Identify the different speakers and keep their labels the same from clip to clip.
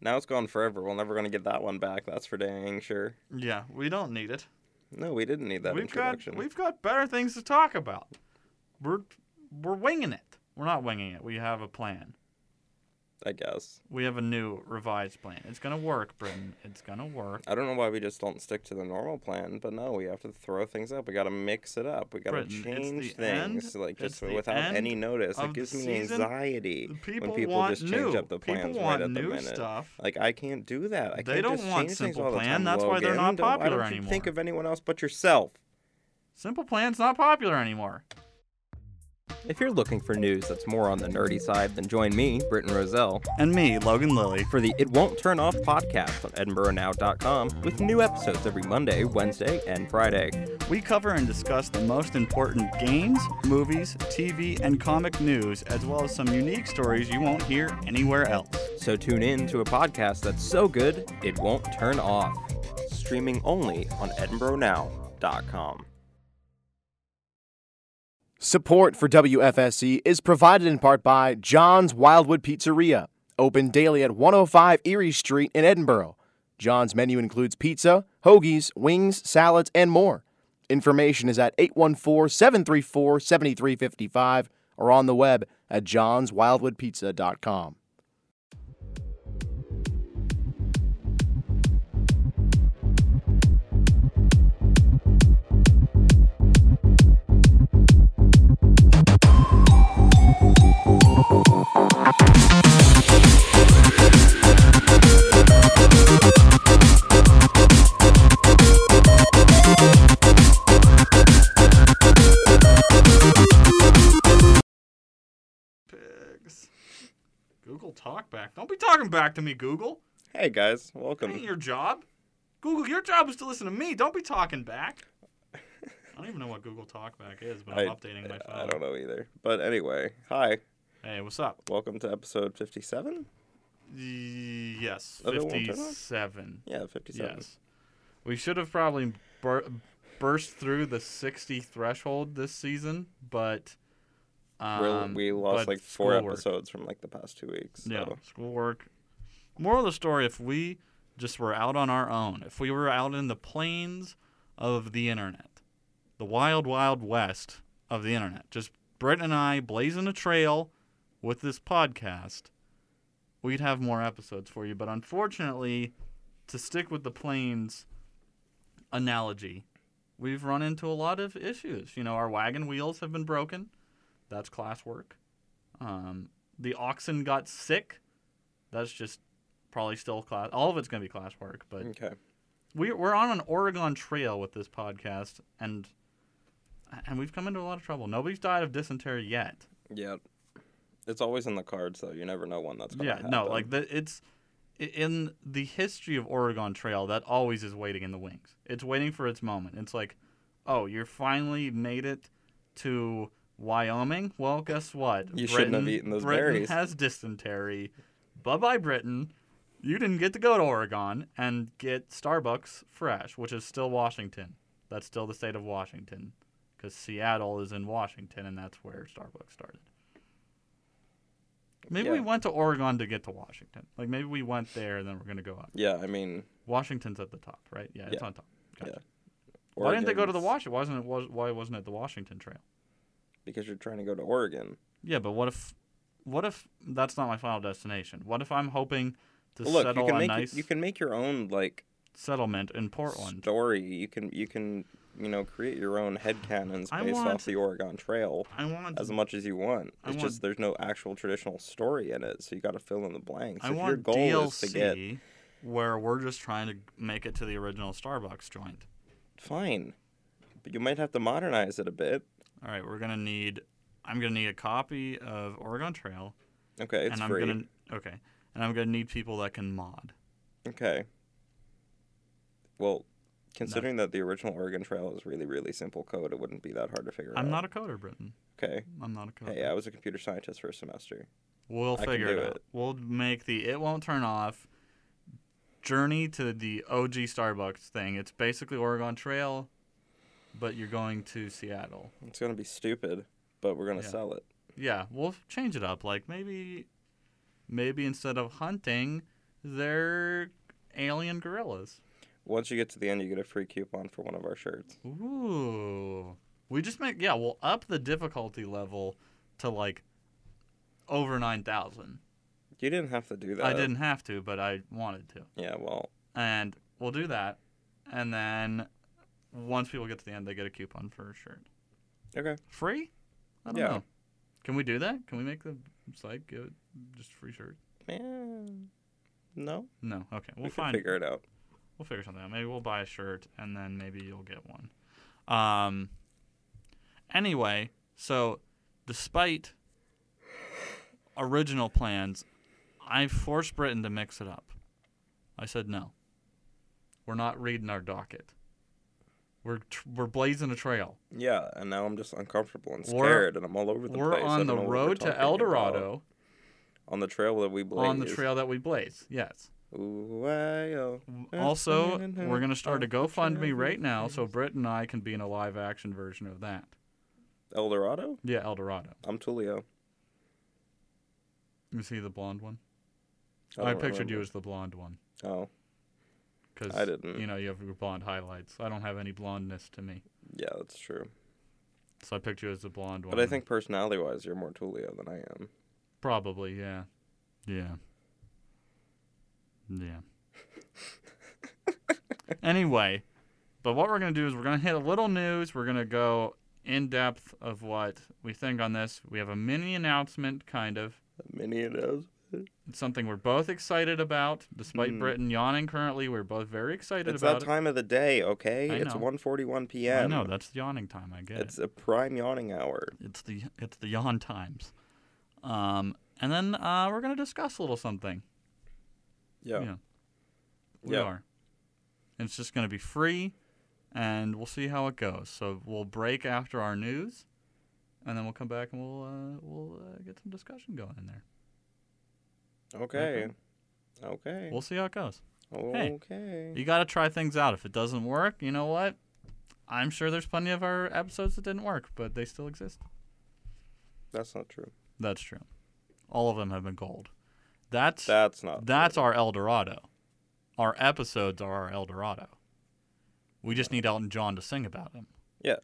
Speaker 1: Now it's gone forever. We're never gonna get that one back. That's for dang sure.
Speaker 2: Yeah, we don't need it.
Speaker 1: No, we didn't need that
Speaker 2: we've got
Speaker 1: introduction.
Speaker 2: we've got better things to talk about. We're we're winging it. We're not winging it. We have a plan.
Speaker 1: I guess.
Speaker 2: We have a new revised plan. It's gonna work, Britton. It's gonna work.
Speaker 1: I don't know why we just don't stick to the normal plan, but no, we have to throw things up. We got to mix it up. We got to change
Speaker 2: the end-
Speaker 1: things, like just without any notice. It gives me
Speaker 2: season.
Speaker 1: anxiety
Speaker 2: People,
Speaker 1: when people just
Speaker 2: new.
Speaker 1: change up the plans
Speaker 2: people
Speaker 1: right
Speaker 2: want
Speaker 1: at the minute.
Speaker 2: stuff.
Speaker 1: Like I can't do that. I
Speaker 2: They
Speaker 1: can't
Speaker 2: don't want
Speaker 1: things
Speaker 2: simple plan, that's why they're
Speaker 1: Logan.
Speaker 2: not
Speaker 1: Don't- why don't you think of anyone else but yourself?
Speaker 2: Simple plan's not popular anymore.
Speaker 1: If you're looking for news that's more on the nerdy side, then join me, Britton Roselle,
Speaker 2: And me, Logan Lilly.
Speaker 1: for the It Won't Turn Off podcast on EdinboroNow.com with new episodes every Monday, Wednesday, and Friday.
Speaker 2: We cover and discuss the most important games, movies, TV, and comic news, as well as some unique stories you won't hear anywhere else.
Speaker 1: So tune in to a podcast that's so good it won't turn off. Streaming only on EdinboroNow.com.
Speaker 3: Support for WFSC is provided in part by John's Wildwood Pizzeria, open daily at 105 Erie Street in Edinboro. John's menu includes pizza, hoagies, wings, salads, and more. Information is at 814 734 7355 or on the web at johnswildwoodpizza.com.
Speaker 2: talk back. Don't be talking back to me, Google.
Speaker 1: Hey guys,
Speaker 2: That ain't
Speaker 1: welcome.
Speaker 2: your job. Google, your job is to listen to me. Don't be talking back. I don't even know what Google Talkback is, but I'm
Speaker 1: I-
Speaker 2: updating my phone.
Speaker 1: I don't know either. But anyway, hi.
Speaker 2: Hey, what's up?
Speaker 1: Welcome to episode 57?
Speaker 2: Yes,
Speaker 1: Of It Won't Turn Off?
Speaker 2: 57.
Speaker 1: Yeah, 57.
Speaker 2: Yes. We should have probably bur- burst through the 60 threshold this season, but um,
Speaker 1: we lost like four
Speaker 2: schoolwork.
Speaker 1: episodes from like the past two weeks. So.
Speaker 2: Yeah, schoolwork. Moral of the story: If we just were out on our own, if we were out in the plains of the internet, the wild, wild west of the internet, just Brett and I blazing a trail with this podcast, we'd have more episodes for you. But unfortunately, to stick with the plains analogy, we've run into a lot of issues. You know, our wagon wheels have been broken. That's classwork. Um, the oxen got sick. That's just probably still class. All of it's gonna be classwork, but
Speaker 1: Okay.
Speaker 2: we we're on an Oregon trail with this podcast, and and we've come into a lot of trouble. Nobody's died of dysentery yet.
Speaker 1: Yeah. It's always in the cards though. You never know when that's gonna
Speaker 2: Yeah,
Speaker 1: happen.
Speaker 2: no, like the, it's in the history of Oregon Trail that always is waiting in the wings. It's waiting for its moment. It's like, oh, you're finally made it to Wyoming. Well, guess what?
Speaker 1: You shouldn't have
Speaker 2: Britton-
Speaker 1: eaten those
Speaker 2: Britton
Speaker 1: berries.
Speaker 2: has dysentery. Bye bye, Britton. You didn't get to go to Oregon and get Starbucks fresh, which is still Washington. That's still the state of Washington, because Seattle is in Washington, and that's where Starbucks started. Maybe we went to Oregon to get to Washington. Like maybe we went there and then we're gonna go up.
Speaker 1: Yeah, I mean,
Speaker 2: Washington's at the top, right? Yeah, it's
Speaker 1: Yeah.
Speaker 2: on top. Gotcha.
Speaker 1: Yeah.
Speaker 2: Why didn't they go to the Washington? Wasn't it was why wasn't it the Washington Trail?
Speaker 1: Because you're trying to go to Oregon.
Speaker 2: Yeah, but what if what if that's not my final destination? What if I'm hoping to
Speaker 1: Well, look,
Speaker 2: settle
Speaker 1: you can
Speaker 2: a
Speaker 1: make
Speaker 2: nice
Speaker 1: you can make your own like
Speaker 2: settlement in Portland?
Speaker 1: story. You can you can you know create your own headcanons based
Speaker 2: want-
Speaker 1: off the Oregon Trail
Speaker 2: I want
Speaker 1: as much as you want. It's
Speaker 2: want-
Speaker 1: just there's no actual traditional story in it, so you got to fill in the blanks.
Speaker 2: I
Speaker 1: if your
Speaker 2: want
Speaker 1: goal
Speaker 2: DLC
Speaker 1: is to get
Speaker 2: where we're just trying to make it to the original Starbucks joint.
Speaker 1: fine, but you might have to modernize it a bit.
Speaker 2: All right, we're gonna need. I'm gonna need a copy of Oregon Trail,
Speaker 1: Okay, it's
Speaker 2: and I'm
Speaker 1: free.
Speaker 2: gonna okay, and I'm gonna need people that can mod.
Speaker 1: Okay. Well, considering that the original Oregon Trail is really really simple code, it wouldn't be that hard to figure out.
Speaker 2: I'm not a coder, Britton.
Speaker 1: Okay.
Speaker 2: I'm not a coder.
Speaker 1: Hey, I was a computer scientist for a semester.
Speaker 2: we'll
Speaker 1: I can
Speaker 2: figure
Speaker 1: do
Speaker 2: it out.
Speaker 1: it.
Speaker 2: We'll make the it won't turn off journey to the OG Starbucks thing. It's basically Oregon Trail, but you're going to Seattle.
Speaker 1: It's gonna be stupid, but we're gonna
Speaker 2: Yeah.
Speaker 1: sell it.
Speaker 2: Yeah, we'll change it up. Like maybe, maybe instead of hunting, they're alien gorillas.
Speaker 1: Once you get to the end, you get a free coupon for one of our shirts.
Speaker 2: Ooh. We just make yeah, we'll up the difficulty level to like over 9000.
Speaker 1: You didn't have to do that.
Speaker 2: I didn't have to, but I wanted to.
Speaker 1: Yeah, well,
Speaker 2: And we'll do that. And then once people get to the end, they get a coupon for a shirt.
Speaker 1: okay.
Speaker 2: Free? I don't
Speaker 1: Yeah.
Speaker 2: know. Can we do that? Can we make the site give it just free shirt?
Speaker 1: Man, no.
Speaker 2: No. Okay. We'll
Speaker 1: we
Speaker 2: find
Speaker 1: figure it out.
Speaker 2: We'll figure something out. Maybe we'll buy a shirt and then maybe you'll get one. Um. Anyway, so despite original plans, I forced Britton to mix it up. I said no. We're not reading our docket. We're tr- we're blazing a trail.
Speaker 1: Yeah, and now I'm just uncomfortable and
Speaker 2: We're-
Speaker 1: scared, and I'm all over the place
Speaker 2: we're
Speaker 1: place.
Speaker 2: On the
Speaker 1: know what we're
Speaker 2: road to El. Dorado
Speaker 1: On the trail that we blaze.
Speaker 2: on the trail that we blaze. Yes.
Speaker 1: Ooh, oh.
Speaker 2: Also, we're going to start a GoFundMe right now so Britt and I can be in a live action version of that.
Speaker 1: El Dorado?
Speaker 2: Yeah, El Dorado.
Speaker 1: I'm Tulio.
Speaker 2: You see the blonde one?
Speaker 1: I
Speaker 2: I, pictured you as the blonde one
Speaker 1: Oh,
Speaker 2: because
Speaker 1: I didn't.
Speaker 2: You know, you have your blonde highlights. I don't have any blondness to me,
Speaker 1: yeah, that's true.
Speaker 2: so I picked you as the blonde one.
Speaker 1: But I think personality-wise, you're more Tulio than I am.
Speaker 2: probably, yeah, yeah, yeah. anyway, but what we're gonna do is we're gonna hit a little news. We're gonna go in depth of what we think on this. We have a mini announcement, kind of.
Speaker 1: Mini it is.
Speaker 2: It's something we're both excited about, despite
Speaker 1: Mm.
Speaker 2: Britton yawning currently. We're both very excited
Speaker 1: It's
Speaker 2: about
Speaker 1: that time of the day, okay?
Speaker 2: I
Speaker 1: it's
Speaker 2: know.
Speaker 1: 1:41 p.m.
Speaker 2: I know that's the yawning time. I get it.
Speaker 1: It's a prime yawning hour.
Speaker 2: It's the it's the yawn times. Um, and then uh, we're gonna discuss a little something.
Speaker 1: Yeah.
Speaker 2: Yeah. We
Speaker 1: Yeah.
Speaker 2: are. And it's just gonna be free, and we'll see how it goes. So we'll break after our news, and then we'll come back and we'll uh, we'll uh, get some discussion going in there.
Speaker 1: Okay. Okay.
Speaker 2: We'll see how it goes.
Speaker 1: Okay.
Speaker 2: You gotta try things out. If it doesn't work, you know what? I'm sure there's plenty of our episodes that didn't work, but they still exist.
Speaker 1: That's not true.
Speaker 2: That's true. All of them have been gold. That's
Speaker 1: That's not.
Speaker 2: That's our El Dorado. Our episodes are our El Dorado. We just need Elton John to sing about him. Yeah.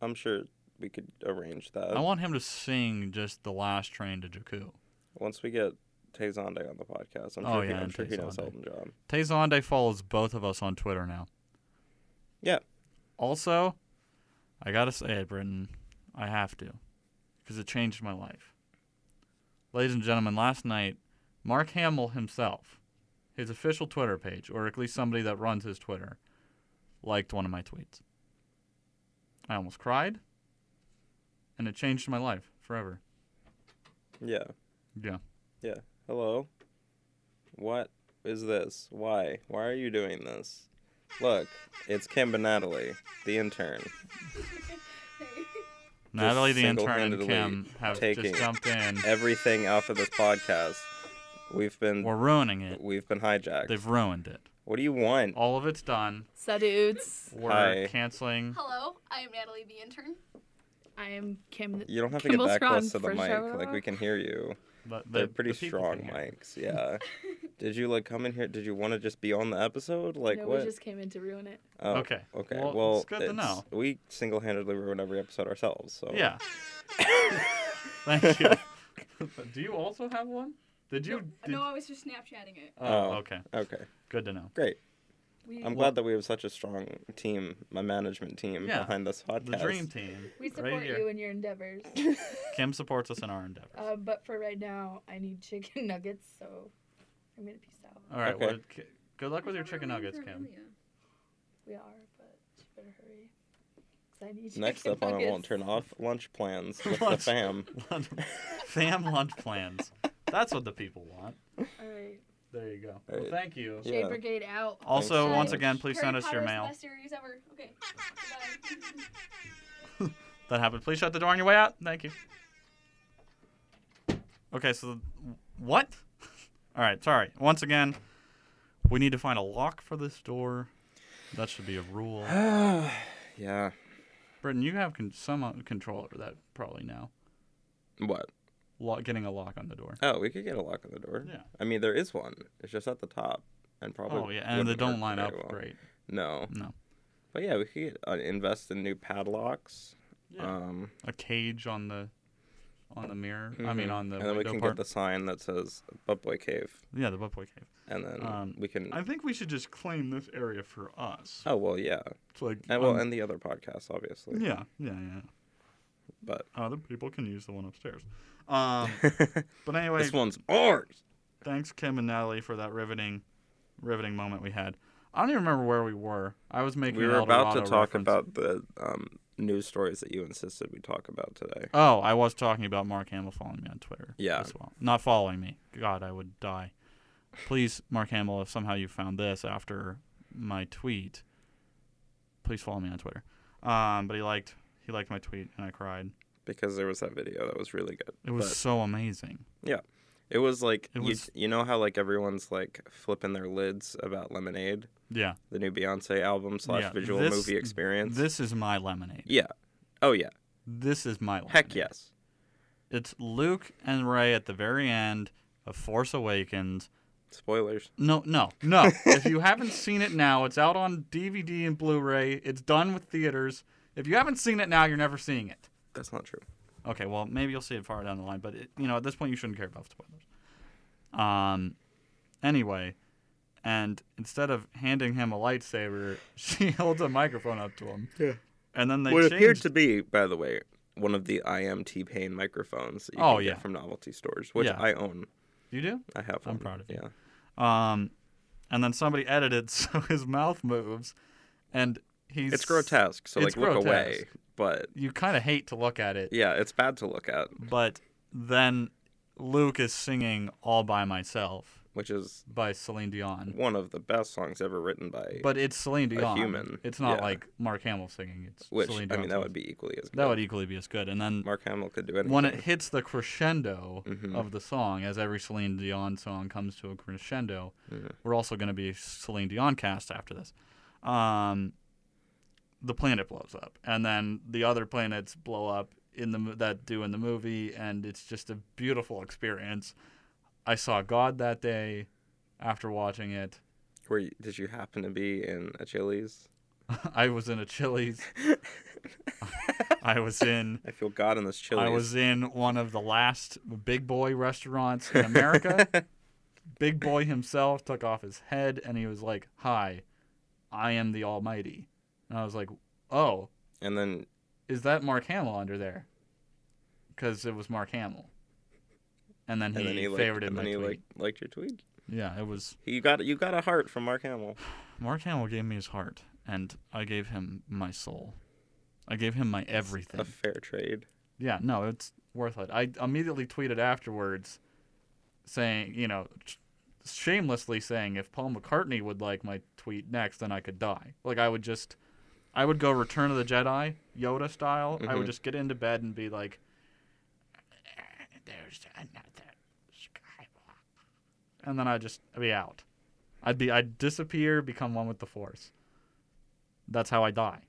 Speaker 1: I'm sure we could arrange that
Speaker 2: I want him to sing just the last train to Jakku.
Speaker 1: once we get Tezonde on the podcast. I'm
Speaker 2: Oh,
Speaker 1: sure, he,
Speaker 2: yeah,
Speaker 1: I'm
Speaker 2: and
Speaker 1: sure he knows
Speaker 2: Tezonde.
Speaker 1: Elton John.
Speaker 2: Tezonde follows both of us on Twitter now.
Speaker 1: Yeah.
Speaker 2: Also, I gotta say it, Britton. I have to, because it changed my life. Ladies and gentlemen, last night, Mark Hamill himself, his official Twitter page, or at least somebody that runs his Twitter, liked one of my tweets. I almost cried, and it changed my life forever.
Speaker 1: Yeah.
Speaker 2: Yeah. Yeah.
Speaker 1: Hello. What is this? Why? Why are you doing this? Look, it's Kim and Natalie, the intern.
Speaker 2: Natalie, the intern, and Kim have
Speaker 1: taking
Speaker 2: just jumped in.
Speaker 1: Everything off of this podcast. We've been
Speaker 2: We're ruining it.
Speaker 1: we've been hijacked.
Speaker 2: They've ruined it.
Speaker 1: What do you want?
Speaker 2: All of it's done.
Speaker 4: So dudes,
Speaker 2: We're
Speaker 1: Hi.
Speaker 2: canceling.
Speaker 5: Hello, I am Natalie, the intern.
Speaker 4: I am Kim.
Speaker 1: You don't have to
Speaker 4: Kimball
Speaker 1: get that
Speaker 4: Scrum
Speaker 1: close to the mic. Like we can hear you.
Speaker 2: But
Speaker 1: They're
Speaker 2: the-
Speaker 1: pretty
Speaker 2: the
Speaker 1: strong mics. Yeah. Did you like come in here? Did you want to just be on the episode? Like
Speaker 4: no,
Speaker 1: what?
Speaker 4: we just came in to ruin it.
Speaker 1: Oh,
Speaker 2: Okay.
Speaker 1: Okay.
Speaker 2: Well,
Speaker 1: Well,
Speaker 2: it's good to know.
Speaker 1: We single-handedly ruin every episode ourselves. So
Speaker 2: Yeah. Thank you. Do you also have one? Did you? did-
Speaker 5: No, I was just Snapchatting it.
Speaker 2: Oh,
Speaker 1: Oh.
Speaker 2: okay.
Speaker 1: Okay.
Speaker 2: Good to know.
Speaker 1: Great.
Speaker 5: We,
Speaker 1: I'm
Speaker 2: Well-
Speaker 1: glad that we have such a strong team, my management team
Speaker 2: Yeah.
Speaker 1: behind this podcast.
Speaker 2: The dream team.
Speaker 4: We support
Speaker 2: here.
Speaker 4: you in your endeavors.
Speaker 2: Kim supports us in our endeavors.
Speaker 4: uh, but for right now, I need chicken nuggets, so I'm gonna peace out.
Speaker 2: All right.
Speaker 1: okay.
Speaker 2: Well, Ki- good luck with
Speaker 5: I
Speaker 2: your chicken nuggets, Kim.
Speaker 5: Amelia.
Speaker 4: We are, but you better hurry. 'Cause I need chicken
Speaker 1: Next up on I won't turn off lunch plans with the
Speaker 2: Lunch.
Speaker 1: fam.
Speaker 2: Fam lunch plans. That's what the people want.
Speaker 4: All right.
Speaker 2: There you go.
Speaker 1: All
Speaker 2: Well, thank you.
Speaker 1: Yeah.
Speaker 4: Shade Brigade out.
Speaker 2: Also,
Speaker 1: Thanks
Speaker 2: once again, please
Speaker 5: Harry
Speaker 2: send us
Speaker 5: Potter
Speaker 2: your
Speaker 5: is the
Speaker 2: mail.
Speaker 5: best series ever. Okay.
Speaker 2: That happened. Please shut the door on your way out. Thank you. Okay, so what? All right, sorry. Once again, we need to find a lock for this door. That should be a rule.
Speaker 1: yeah.
Speaker 2: Britton, you have con- some uh, control over that probably now.
Speaker 1: What?
Speaker 2: Lo- getting a lock on the door.
Speaker 1: Oh, we could get a lock on the door.
Speaker 2: Yeah.
Speaker 1: I mean, there is one. It's just at the top, and probably.
Speaker 2: Oh yeah, and they don't line up
Speaker 1: well.
Speaker 2: great.
Speaker 1: No,
Speaker 2: No.
Speaker 1: but yeah, we could uh, invest in new padlocks.
Speaker 2: Yeah.
Speaker 1: Um,
Speaker 2: a cage on the on the mirror. I mean,
Speaker 1: mhm.
Speaker 2: on the
Speaker 1: and then we can
Speaker 2: part.
Speaker 1: get the sign that says Butt Boy Cave,
Speaker 2: Yeah, the Buttboy Cave.
Speaker 1: and then
Speaker 2: Um,
Speaker 1: we can.
Speaker 2: I think we should just claim this area for us.
Speaker 1: oh well, yeah,
Speaker 2: It's like,
Speaker 1: and well,
Speaker 2: um,
Speaker 1: and the other podcasts, obviously.
Speaker 2: yeah, yeah, yeah.
Speaker 1: But
Speaker 2: Other people can use the one upstairs. Um, but anyway,
Speaker 1: this one's ours.
Speaker 2: thanks Kim and Natalie for that riveting, riveting moment we had. I don't even remember where we were. I was making.
Speaker 1: We were about to talk
Speaker 2: reference.
Speaker 1: about the um, news stories that you insisted we talk about today.
Speaker 2: Oh, I was talking about Mark Hamill following me on Twitter.
Speaker 1: Yeah.
Speaker 2: As well. Not following me. God, I would die. Please, Mark Hamill, if somehow you found this after my tweet, please follow me on Twitter. Um, but he liked he liked my tweet and I cried.
Speaker 1: because there was that video that was really good.
Speaker 2: It was
Speaker 1: But
Speaker 2: so amazing. Yeah.
Speaker 1: It was like
Speaker 2: it
Speaker 1: you,
Speaker 2: was-
Speaker 1: you know how like everyone's like flipping their lids about Lemonade,
Speaker 2: Yeah.
Speaker 1: the new Beyonce album slash
Speaker 2: Yeah,
Speaker 1: visual
Speaker 2: this-
Speaker 1: movie experience.
Speaker 2: This is my lemonade.
Speaker 1: yeah. Oh yeah.
Speaker 2: This is my lemonade.
Speaker 1: Heck yes.
Speaker 2: It's Luke and Rey at the very end of Force Awakens.
Speaker 1: Spoilers.
Speaker 2: No, no, no. if you haven't seen it now, it's out on DVD and Blu-ray. It's done with theaters. If you haven't seen it now, you're never seeing it.
Speaker 1: That's not true.
Speaker 2: Okay, well, maybe you'll see it far down the line, but it, you know, at this point, you shouldn't care about spoilers. Um, anyway, and instead of handing him a lightsaber, she holds a microphone up to him.
Speaker 1: Yeah.
Speaker 2: And then they
Speaker 1: what
Speaker 2: changed.
Speaker 1: appeared to be, by the way, one of the I am T Pain microphones that you
Speaker 2: Oh,
Speaker 1: can
Speaker 2: yeah.
Speaker 1: get from novelty stores, which
Speaker 2: Yeah.
Speaker 1: I own.
Speaker 2: you do?
Speaker 1: I have
Speaker 2: I'm
Speaker 1: one.
Speaker 2: proud of you.
Speaker 1: Yeah.
Speaker 2: Um, and then somebody edited so his mouth moves, and he's
Speaker 1: It's grotesque, so
Speaker 2: it's
Speaker 1: like look away. But
Speaker 2: You kind of hate to look at it,
Speaker 1: yeah, it's bad to look at,
Speaker 2: but then Luke is singing "All by Myself"
Speaker 1: which is
Speaker 2: by Celine Dion.
Speaker 1: one of the best songs ever written by
Speaker 2: But it's Celine Dion.
Speaker 1: human,
Speaker 2: It's not
Speaker 1: yeah.
Speaker 2: like Mark Hamill singing. It's
Speaker 1: which
Speaker 2: Celine
Speaker 1: I mean that would be equally as good.
Speaker 2: that would equally be as good. And then
Speaker 1: Mark Hamill could do it
Speaker 2: when it hits the crescendo
Speaker 1: Mhm.
Speaker 2: of the song, as every Celine Dion song comes to a crescendo,
Speaker 1: Mhm.
Speaker 2: we're also going to be Celine Dion cast after this. Um, the planet blows up, and then the other planets blow up in the that do in the movie, and it's just a beautiful experience. I saw God that day after watching it.
Speaker 1: You, did you happen to be in a Chili's?
Speaker 2: I was in a Chili's. I was in
Speaker 1: I feel God in this Chili's.
Speaker 2: I was in one of the last big boy restaurants in America. big boy himself took off his head and he was like, "Hi, I am the Almighty." And I was like, "Oh,
Speaker 1: and then
Speaker 2: is that Mark Hamill under there?" Because it was Mark Hamill. And then he,
Speaker 1: and then he liked, and
Speaker 2: my
Speaker 1: then he
Speaker 2: tweet.
Speaker 1: liked, liked your tweet.
Speaker 2: yeah, it was
Speaker 1: You got you got a heart from Mark Hamill.
Speaker 2: Mark Hamill gave me his heart, and I gave him my soul. I gave him my everything.
Speaker 1: A fair trade.
Speaker 2: Yeah, no, it's worth it. I immediately tweeted afterwards saying, you know, shamelessly saying if Paul McCartney would like my tweet next, then I could die. Like I would just I would go Return of the Jedi, Yoda style. I would
Speaker 1: Mhm.
Speaker 2: just get into bed and be like there's another Skywalker. And then I'd just be out. I'd be I'd disappear, become one with the force. That's how I die.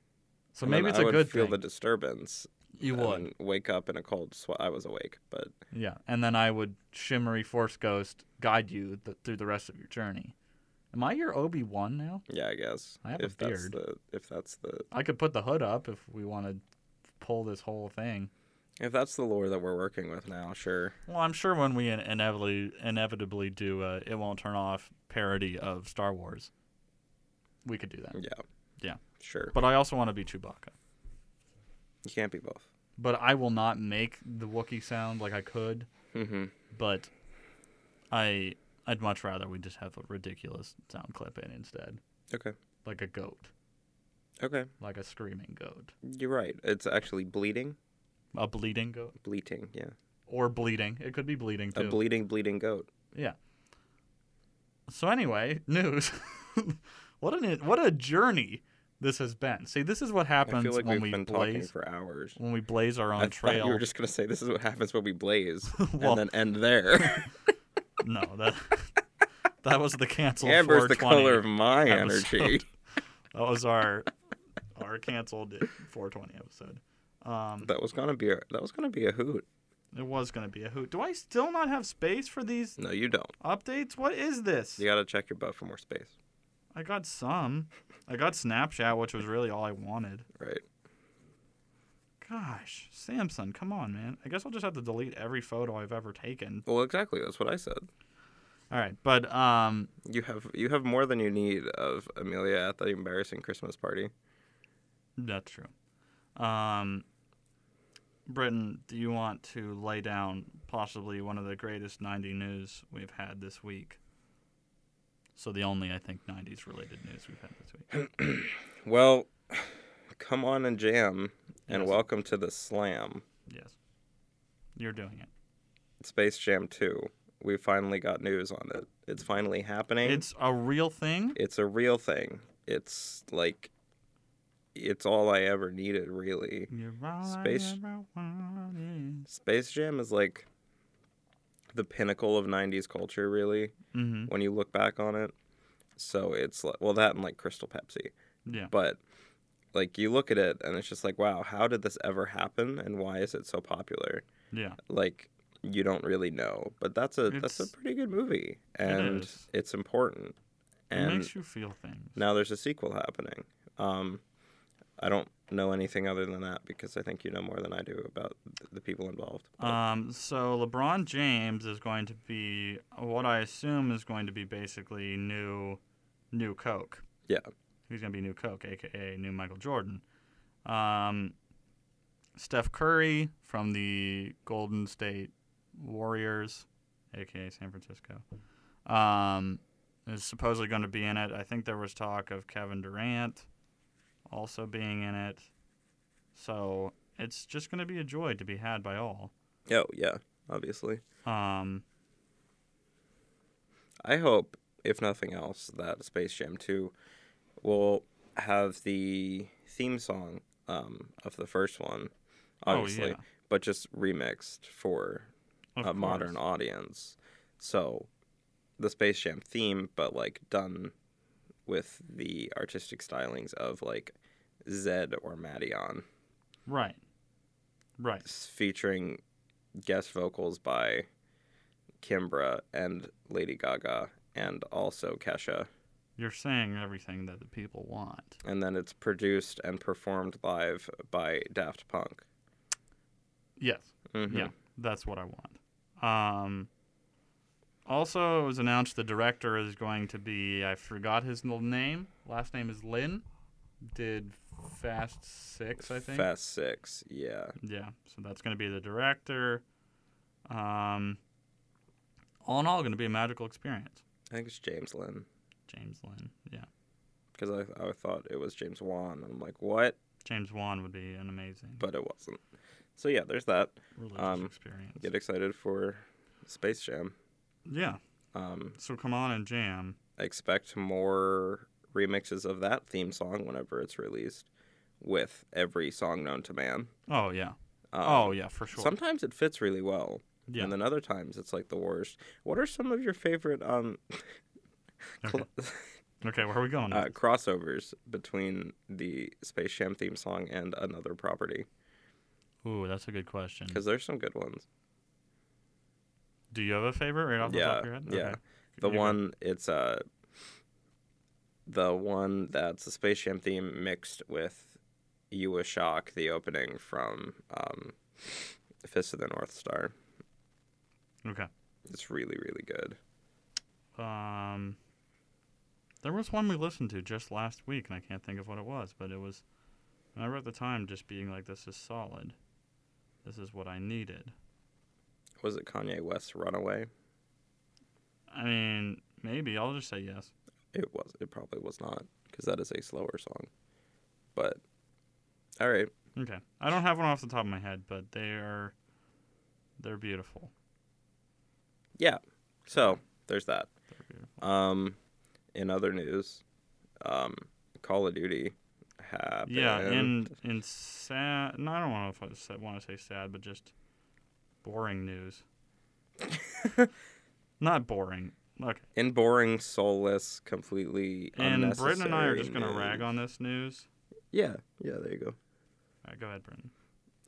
Speaker 2: So
Speaker 1: And
Speaker 2: maybe it's
Speaker 1: I
Speaker 2: a
Speaker 1: would
Speaker 2: good
Speaker 1: feel
Speaker 2: thing.
Speaker 1: the disturbance.
Speaker 2: you would.
Speaker 1: wake up in a cold sweat. I was awake, but
Speaker 2: Yeah, and then I would shimmery force ghost guide you th- through the rest of your journey. Am I your Obi Wan now?
Speaker 1: yeah, I guess
Speaker 2: I have a
Speaker 1: if that's the if that's the
Speaker 2: I could put the hood up if we want to pull this whole thing.
Speaker 1: if that's the lore that we're working with now, sure.
Speaker 2: Well, I'm sure when we inevitably inevitably do a it won't turn off parody of Star Wars, we could do that.
Speaker 1: Yeah.
Speaker 2: Yeah.
Speaker 1: Sure.
Speaker 2: But I also want to be Chewbacca.
Speaker 1: You can't be both.
Speaker 2: But I will not make the Wookiee sound like I could.
Speaker 1: Mm-hmm.
Speaker 2: But I I'd much rather we just have a ridiculous sound clip in instead,
Speaker 1: Okay.
Speaker 2: like a goat,
Speaker 1: Okay.
Speaker 2: like a screaming goat.
Speaker 1: You're right. It's actually bleeding.
Speaker 2: A bleeding goat
Speaker 1: Bleating, yeah.
Speaker 2: or bleeding. It could be bleeding too.
Speaker 1: A bleeding, bleeding goat.
Speaker 2: yeah. So anyway, news. what an what a journey this has been. See, this is what happens
Speaker 1: like
Speaker 2: when
Speaker 1: we've
Speaker 2: we
Speaker 1: been talking
Speaker 2: blaze
Speaker 1: for hours.
Speaker 2: when we blaze our own
Speaker 1: I
Speaker 2: trail.
Speaker 1: you were just gonna say this is what happens when we blaze,
Speaker 2: Well-
Speaker 1: and then end there.
Speaker 2: No, that that was the canceled.
Speaker 1: Amber's the
Speaker 2: 420
Speaker 1: color of my
Speaker 2: episode.
Speaker 1: energy.
Speaker 2: That was our our canceled 420 episode. Um,
Speaker 1: That was gonna be a that was gonna be a hoot.
Speaker 2: It was gonna be a hoot. Do I still not have space for these
Speaker 1: No, you don't.
Speaker 2: updates? What is this?
Speaker 1: You gotta check your butt for more space.
Speaker 2: I got some. I got Snapchat, which was really all I wanted.
Speaker 1: Right.
Speaker 2: Gosh, Samsung, come on, man. I guess I'll just have to delete every photo I've ever taken.
Speaker 1: Well, exactly. That's what I said.
Speaker 2: All right, but um,
Speaker 1: You have you have more than you need of Amelia at the embarrassing Christmas party.
Speaker 2: that's true. Um, Britton, do you want to lay down possibly one of the greatest 90 news we've had this week? So the only, I think, 90s related news we've had this week.
Speaker 1: Well, come on and jam, and
Speaker 2: Yes.
Speaker 1: welcome to the Slam,
Speaker 2: Yes, you're doing it.
Speaker 1: Space Jam 2. We finally got news on it. It's finally happening.
Speaker 2: It's a real thing.
Speaker 1: it's a real thing. It's like it's all I ever needed, really.
Speaker 2: You're all I
Speaker 1: Space-. Space Jam is like the pinnacle of 90s culture, really,
Speaker 2: Mhm.
Speaker 1: when you look back on it. So it's like, well, that and like Crystal Pepsi.
Speaker 2: Yeah.
Speaker 1: But like you look at it and it's just like, wow, how did this ever happen and why is it so popular?
Speaker 2: Yeah.
Speaker 1: Like you don't really know, but that's a that's a pretty good movie and it's important. and It
Speaker 2: makes you feel things.
Speaker 1: now there's a sequel happening. Um, I don't know anything other than that because I think you know more than I do about the people involved. But
Speaker 2: Um, so LeBron James is going to be what I assume is going to be basically new, new Coke.
Speaker 1: Yeah.
Speaker 2: He's going to be new Coke, aka new Michael Jordan. Um, Steph Curry from the Golden State Warriors, aka San Francisco, um, is supposedly going to be in it. I think there was talk of Kevin Durant also being in it. So it's just going to be a joy to be had by all.
Speaker 1: oh yeah, obviously.
Speaker 2: Um,
Speaker 1: I hope, if nothing else, that Space Jam 2 will have the theme song um, of the first one, obviously,
Speaker 2: yeah.
Speaker 1: but just remixed for
Speaker 2: of
Speaker 1: a modern audience. So the Space Jam theme, but like done with the artistic stylings of like Zedd or Madeon,
Speaker 2: Right. Right.
Speaker 1: featuring guest vocals by Kimbra and Lady Gaga, and also Kesha.
Speaker 2: You're saying everything that the people want.
Speaker 1: And then it's produced and performed live by Daft Punk.
Speaker 2: Yes.
Speaker 1: Mhm.
Speaker 2: Yeah. That's what I want. Um, also, it was announced the director is going to be, I forgot his name. Last name is Lin. Did Fast Six, I think.
Speaker 1: Fast Six, yeah.
Speaker 2: Yeah. So that's going to be the director. Um, all in all, going to be a magical experience.
Speaker 1: I think it's James Lin.
Speaker 2: James Lin. Yeah.
Speaker 1: Because I, I thought it was James Wan. I'm like, what?
Speaker 2: James Wan would be an amazing
Speaker 1: But it wasn't. So yeah, there's that.
Speaker 2: religious
Speaker 1: um,
Speaker 2: experience.
Speaker 1: Get excited for Space Jam.
Speaker 2: Yeah.
Speaker 1: Um,
Speaker 2: So come on and jam.
Speaker 1: expect more remixes of that theme song whenever it's released, with every song known to man.
Speaker 2: Oh yeah.
Speaker 1: Um,
Speaker 2: oh yeah, for sure.
Speaker 1: Sometimes it fits really well,
Speaker 2: yeah.
Speaker 1: and then other times it's like the worst. What are some of your favorite um
Speaker 2: okay. okay, where are we going?
Speaker 1: uh, crossovers between the Space Jam theme song and another property?
Speaker 2: Ooh, that's a good question.
Speaker 1: Because there's some good ones.
Speaker 2: Do you have a favorite right off the top
Speaker 1: Yeah,
Speaker 2: of your head?
Speaker 1: yeah. The
Speaker 2: You go.
Speaker 1: one it's uh the one that's the Space Jam theme mixed with You a Shock, the opening from um Fist of the North Star.
Speaker 2: Okay.
Speaker 1: It's really, really good.
Speaker 2: Um, there was one we listened to just last week, and I can't think of what it was, but it was. I remember at the time just being like, "This is solid. This is what I needed."
Speaker 1: Was it Kanye West's Runaway?
Speaker 2: I mean, maybe I'll just say yes.
Speaker 1: It was. It probably was not, because that is a slower song. But all right,
Speaker 2: Okay. I don't have one off the top of my head, but they are. They're beautiful.
Speaker 1: yeah. So there's that. Um, in other news, um, Call of Duty happened.
Speaker 2: Yeah, and and sad. No, I don't want to want to say sad, but just boring news. Not boring. Okay.
Speaker 1: in boring, soulless, completely
Speaker 2: And. Britton and I are just gonna
Speaker 1: news.
Speaker 2: rag on this news.
Speaker 1: Yeah, yeah. There you go.
Speaker 2: All right, go ahead, Britton.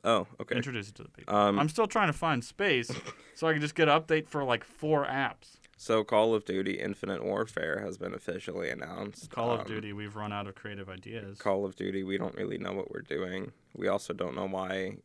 Speaker 1: Oh, okay.
Speaker 2: Introduce it to the people.
Speaker 1: Um,
Speaker 2: I'm still trying to find space so I can just get an update for like four apps.
Speaker 1: So Call of Duty Infinite Warfare has been officially announced.
Speaker 2: Call of
Speaker 1: Um,
Speaker 2: Duty, we've run out of creative ideas.
Speaker 1: Call of Duty, we don't really know what we're doing. We also don't know why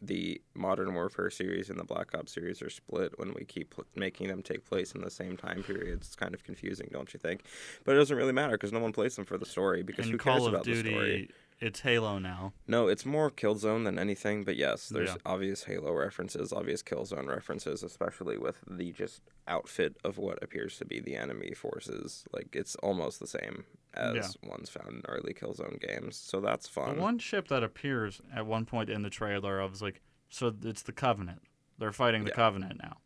Speaker 1: the Modern Warfare series and the Black Ops series are split when we keep pl- making them take place in the same time periods. It's kind of confusing, don't you think? But it doesn't really matter because no one plays them for the story because
Speaker 2: In
Speaker 1: who cares
Speaker 2: Call of
Speaker 1: about the story?
Speaker 2: It's Halo now.
Speaker 1: No, it's more Killzone than anything, but yes, there's
Speaker 2: Yeah.
Speaker 1: obvious Halo references, obvious Killzone references, especially with the just outfit of what appears to be the enemy forces. Like it's almost the same as ones found in early Killzone games, so that's fun.
Speaker 2: The one ship that appears at one point in the trailer, I was like, so it's the Covenant. They're fighting the
Speaker 1: Yeah.
Speaker 2: Covenant now,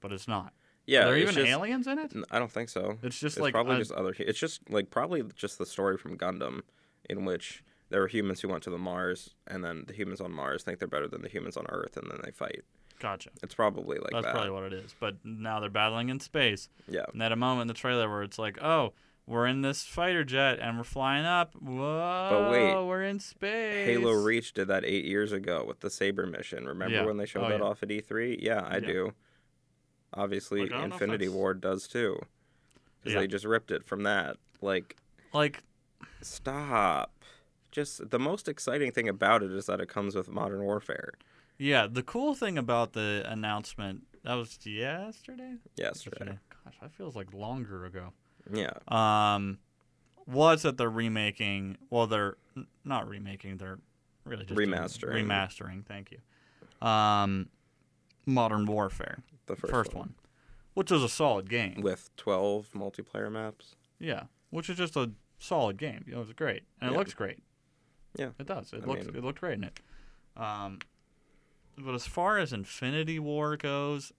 Speaker 2: but it's not.
Speaker 1: yeah,
Speaker 2: Are there even
Speaker 1: just,
Speaker 2: aliens in it?
Speaker 1: I don't think so.
Speaker 2: It's just
Speaker 1: It's
Speaker 2: like
Speaker 1: probably just other. It's just like probably just the story from Gundam, in which there were humans who went to the Mars, and then the humans on Mars think they're better than the humans on Earth, and then they fight.
Speaker 2: Gotcha.
Speaker 1: It's probably like
Speaker 2: That's
Speaker 1: that.
Speaker 2: probably what it is. But now they're battling in space.
Speaker 1: yeah.
Speaker 2: And at a moment in the trailer where it's like, oh, we're in this fighter jet and we're flying up. Whoa, But
Speaker 1: wait.
Speaker 2: we're in space.
Speaker 1: Halo Reach did that eight years ago with the Saber mission. Remember
Speaker 2: Yeah.
Speaker 1: when they showed
Speaker 2: Oh,
Speaker 1: that
Speaker 2: yeah.
Speaker 1: off at E3? Yeah, I
Speaker 2: Yeah.
Speaker 1: do. Obviously,
Speaker 2: Like, I don't know if
Speaker 1: Infinity Ward does too, because
Speaker 2: Yeah.
Speaker 1: they just ripped it from that. Like,
Speaker 2: Like,
Speaker 1: stop. Just the most exciting thing about it is that it comes with Modern Warfare.
Speaker 2: yeah, the cool thing about the announcement, that was yesterday?
Speaker 1: Yesterday.
Speaker 2: Gosh, that feels like longer ago.
Speaker 1: Yeah.
Speaker 2: um, was that they're remaking. Well, they're not remaking. They're really just
Speaker 1: Remastering.
Speaker 2: remastering. Thank you. Um, Modern Warfare,
Speaker 1: The first,
Speaker 2: first, one. which is a solid game.
Speaker 1: with twelve multiplayer maps.
Speaker 2: Yeah, which is just a solid game. You know, it's great and it looks great.
Speaker 1: Yeah.
Speaker 2: it does. It
Speaker 1: I
Speaker 2: looks.
Speaker 1: mean-
Speaker 2: it looked great in it. Um, but as far as Infinity War goes,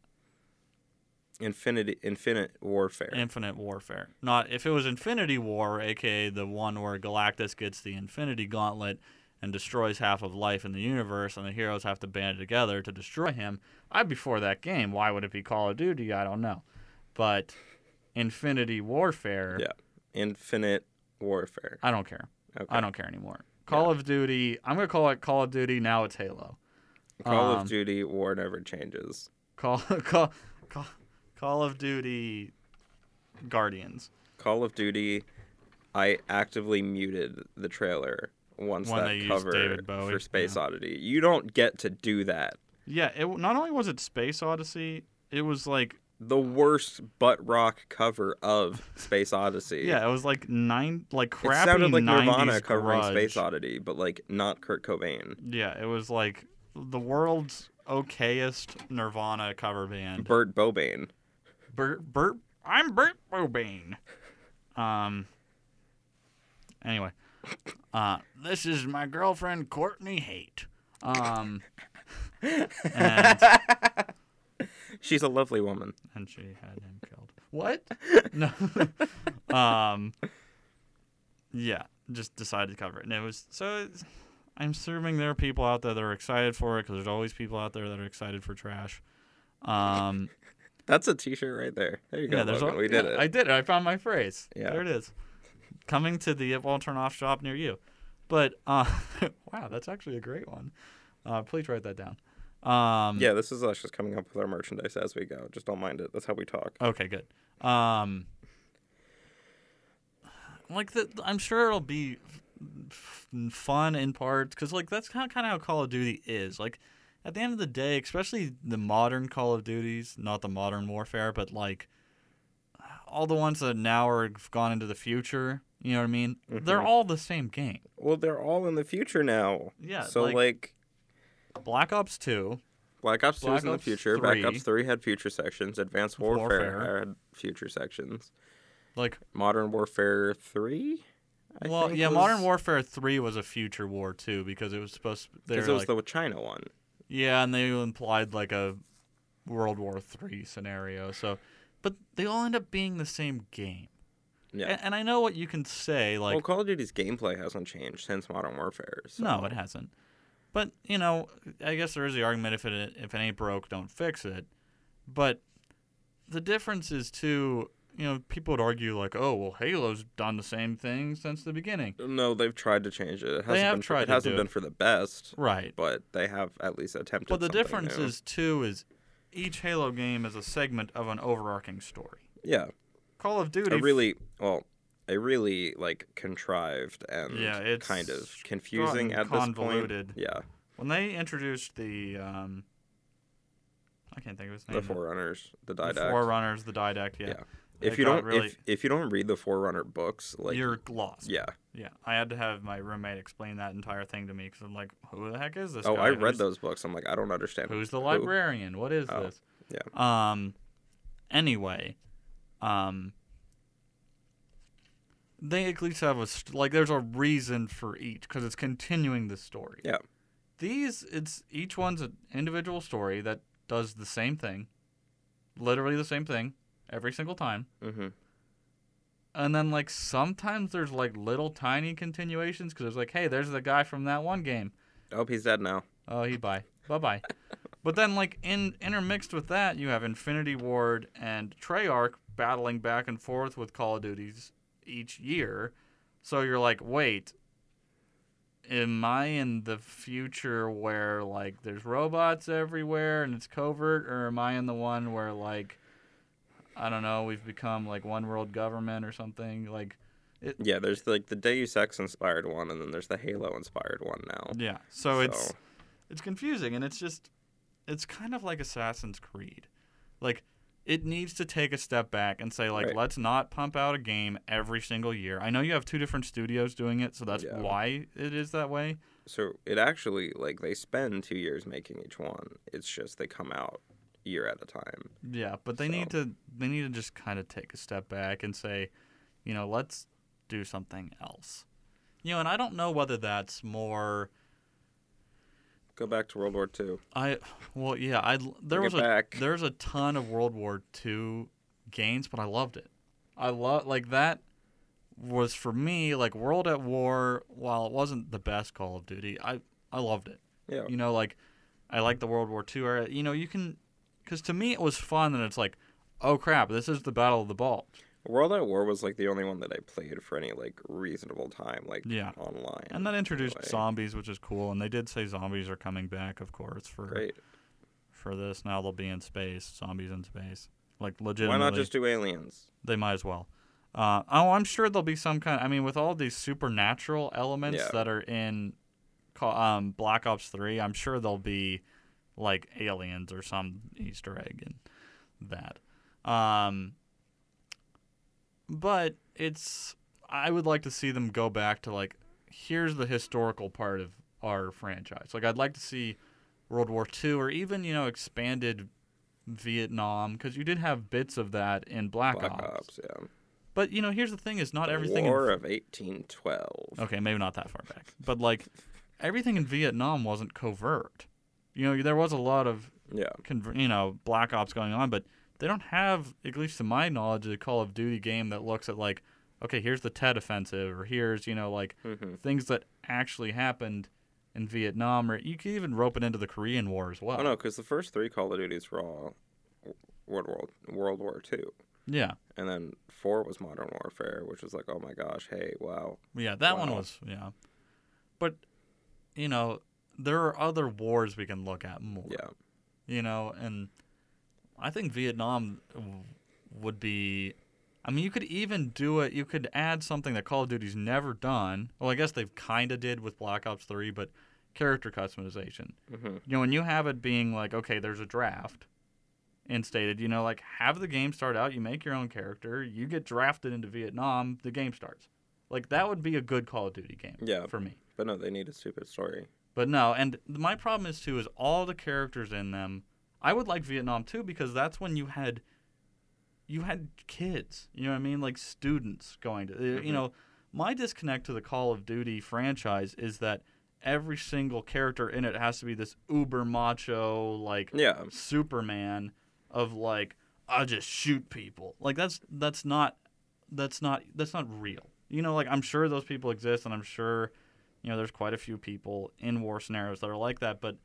Speaker 1: Infinity Infinite Warfare.
Speaker 2: Infinite Warfare. Not if it was Infinity War, aka the one where Galactus gets the Infinity Gauntlet and destroys half of life in the universe, and the heroes have to band together to destroy him. I'd be for that game. Why would it be Call of Duty? I don't know. But Infinity Warfare,
Speaker 1: yeah. Infinite Warfare.
Speaker 2: I don't care.
Speaker 1: Okay.
Speaker 2: I don't care anymore. Call of Duty. I'm gonna call it Call of Duty. Now it's Halo.
Speaker 1: Call
Speaker 2: um,
Speaker 1: of Duty War never changes.
Speaker 2: Call Call Call, Call of Duty Guardians.
Speaker 1: Call of Duty, I actively muted the trailer once
Speaker 2: When
Speaker 1: that cover for Space
Speaker 2: yeah.
Speaker 1: Oddity. You don't get to do that.
Speaker 2: Yeah, it not only was it Space Odyssey, it was like
Speaker 1: The worst butt rock cover of Space Odyssey.
Speaker 2: yeah, it was like nine like
Speaker 1: crap.
Speaker 2: It
Speaker 1: sounded like
Speaker 2: 90s
Speaker 1: Nirvana covering. Space Oddity, but like not Kurt Cobain.
Speaker 2: Yeah, it was like the world's okayest Nirvana cover band.
Speaker 1: Burt Bobain.
Speaker 2: Bert, Bert, I'm Bert Bobain. Um. Anyway, uh, this is my girlfriend Courtney Haight. Um. and
Speaker 1: She's a lovely woman.
Speaker 2: and she had him killed. What? no. um. Yeah, just decided to cover it, and it was so. I'm assuming there are people out there that are excited for it because there's always people out there that are excited for trash. Um.
Speaker 1: That's a T-shirt right there. There you go.
Speaker 2: yeah, there's
Speaker 1: Logan.
Speaker 2: al-
Speaker 1: we did
Speaker 2: yeah,
Speaker 1: it.
Speaker 2: I did it. I found my phrase.
Speaker 1: Yeah.
Speaker 2: There it is. Coming to the It Won't Turn Off shop near you. But uh, wow, that's actually a great one. Uh, please write that down. Um,
Speaker 1: yeah, this is us just coming up with our merchandise as we go. Just don't mind it. That's how we talk.
Speaker 2: Okay, good. Um, like the, I'm sure it'll be f- fun in parts because like that's kind of kind of how Call of Duty is. Like at the end of the day, especially the modern Call of Duties, not the modern warfare, but like all the ones that now are gone into the future. You know what I mean? They're
Speaker 1: Mhm.
Speaker 2: all the same game.
Speaker 1: Well, they're all in the future now.
Speaker 2: Yeah,
Speaker 1: So
Speaker 2: like-
Speaker 1: like,
Speaker 2: Black Ops Two.
Speaker 1: Black Ops 2
Speaker 2: Black
Speaker 1: is in the
Speaker 2: Ops
Speaker 1: future. Black Ops 3 had future sections. Advanced Warfare,
Speaker 2: Warfare.
Speaker 1: had future sections.
Speaker 2: Like,
Speaker 1: Modern Warfare 3? I
Speaker 2: well, yeah,
Speaker 1: was,
Speaker 2: Modern Warfare Three was a future war too because it was supposed
Speaker 1: Because it was
Speaker 2: like,
Speaker 1: the China one.
Speaker 2: Yeah, and they implied like a World War Three scenario. So, but they all end up being the same game.
Speaker 1: Yeah.
Speaker 2: And, and I know what you can say, like
Speaker 1: well, Call of Duty's gameplay hasn't changed since Modern Warfare. So.
Speaker 2: no, it hasn't. But you know, I guess there is the argument if it if it ain't broke, don't fix it. But the difference is too, you know, people would argue like, oh, well, Halo's done the same thing since the beginning.
Speaker 1: No, they've tried to change it. It hasn't
Speaker 2: They have
Speaker 1: been for-
Speaker 2: tried
Speaker 1: it hasn't been
Speaker 2: it.
Speaker 1: for the best,
Speaker 2: Right.
Speaker 1: but they have at least attempted.
Speaker 2: But the difference
Speaker 1: new.
Speaker 2: is too is each Halo game is a segment of an overarching story.
Speaker 1: yeah,
Speaker 2: Call of Duty
Speaker 1: a really well, a really like contrived and
Speaker 2: Yeah, it's
Speaker 1: kind of confusing at this point.
Speaker 2: convoluted.
Speaker 1: Yeah,
Speaker 2: when they introduced the um I can't think of his name.
Speaker 1: the Forerunners, the
Speaker 2: The
Speaker 1: Didact.
Speaker 2: Forerunners, the Didact, yeah.
Speaker 1: Yeah. If you don't,
Speaker 2: really,
Speaker 1: if if you don't read the Forerunner books, like
Speaker 2: you're lost.
Speaker 1: yeah.
Speaker 2: Yeah, I had to have my roommate explain that entire thing to me because I'm like, who the heck is this?
Speaker 1: Oh,
Speaker 2: guy?
Speaker 1: I read
Speaker 2: Who's-
Speaker 1: those books. I'm like, I don't understand.
Speaker 2: Who's the
Speaker 1: who-
Speaker 2: librarian? What is
Speaker 1: Oh,
Speaker 2: this?
Speaker 1: yeah.
Speaker 2: Um. Anyway, um. They at least have a st- like. There's a reason for each because it's continuing the story.
Speaker 1: Yeah.
Speaker 2: These, it's each one's an individual story that does the same thing, literally the same thing every single time.
Speaker 1: Mm-hmm.
Speaker 2: And then like sometimes there's like little tiny continuations because it's like, hey, there's the guy from that one game.
Speaker 1: Oh, he's dead now.
Speaker 2: Oh, he bye. bye bye. But then, like in intermixed with that, you have Infinity Ward and Treyarch battling back and forth with Call of Duties each year. So you're like, wait, am I in the future where like there's robots everywhere and it's covert, or am I in the one where like I don't know, we've become like one world government or something? Like,
Speaker 1: Yeah, there's like the Deus Ex inspired one, and then there's the Halo inspired one now.
Speaker 2: yeah. So it's it's confusing and it's just it's kind of like Assassin's Creed. Like it needs to take a step back and say like
Speaker 1: Right.
Speaker 2: let's not pump out a game every single year. I know you have two different studios doing it, so that's
Speaker 1: Yeah.
Speaker 2: why it is that way.
Speaker 1: So it actually like they spend two years making each one. It's just they come out year at a time.
Speaker 2: Yeah, but they need to they need to just kind of take a step back and say, you know, let's do something else. You know, and I don't know whether that's more
Speaker 1: Go back to World War Two.
Speaker 2: I well, yeah, I there
Speaker 1: Bring
Speaker 2: was a
Speaker 1: back.
Speaker 2: there's a ton of World War II games, but I loved it. I love like that was for me like World at War. While it wasn't the best Call of Duty, I I loved it.
Speaker 1: Yeah.
Speaker 2: You know, like I like the World War II era. You know, you can because to me it was fun, and it's like, oh crap, this is the Battle of the Bulge.
Speaker 1: World at War was like the only one that I played for any like reasonable time, like
Speaker 2: Yeah.
Speaker 1: online.
Speaker 2: And that introduced
Speaker 1: anyway.
Speaker 2: zombies, which is cool. And they did say zombies are coming back, of course, for
Speaker 1: Great.
Speaker 2: for this. Now they'll be in space, zombies in space, like legitimately.
Speaker 1: Why not just do aliens?
Speaker 2: They might as well. Uh, oh, I'm sure there'll be some kind. I mean, with all these supernatural elements
Speaker 1: Yeah.
Speaker 2: that are in um, Black Ops Three, I'm sure there'll be like aliens or some Easter egg in that. Um, but it's. I would like to see them go back to like, here's the historical part of our franchise. Like, I'd like to see World War II or even you know expanded Vietnam because you did have bits of that in Black,
Speaker 1: Black
Speaker 2: Ops.
Speaker 1: Ops, yeah.
Speaker 2: But you know, here's the thing: is not
Speaker 1: The
Speaker 2: everything. in-
Speaker 1: War of 1812.
Speaker 2: okay, maybe not that far back, but like everything in Vietnam wasn't covert. You know, there was a lot of
Speaker 1: Yeah.
Speaker 2: you know Black Ops going on, but they don't have, at least to my knowledge, a Call of Duty game that looks at like, okay, here's the Tet Offensive, or here's you know like
Speaker 1: hmm
Speaker 2: things that actually happened in Vietnam, or you could even rope it into the Korean War as well.
Speaker 1: Oh no, because the first three Call of Duties were all World War World War Two,
Speaker 2: Yeah,
Speaker 1: and then four was Modern Warfare, which was like, oh my gosh, hey, wow.
Speaker 2: Yeah, that one was yeah. But you know, there are other wars we can look at more.
Speaker 1: Yeah.
Speaker 2: You know, and I think Vietnam would be I mean, you could even do it. You could add something that Call of Duty's never done. Well, I guess they've kind of did with Black Ops 3, but character customization.
Speaker 1: hmm
Speaker 2: You know, when you have it being like, okay, there's a draft and stated, you know, like have the game start out, you make your own character, you get drafted into Vietnam, the game starts. Like that would be a good Call of Duty game
Speaker 1: Yeah.
Speaker 2: for me.
Speaker 1: But no, they need a stupid story.
Speaker 2: But no, and my problem is too is all the characters in them. I would like Vietnam too because that's when you had you had kids. You know what I mean? Like students going to you
Speaker 1: Mhm.
Speaker 2: know, my disconnect to the Call of Duty franchise is that every single character in it has to be this uber macho like
Speaker 1: Yeah.
Speaker 2: Superman of like I just shoot people. Like that's that's not that's not that's not real. You know, like I'm sure those people exist, and I'm sure you know there's quite a few people in war scenarios that are like that. But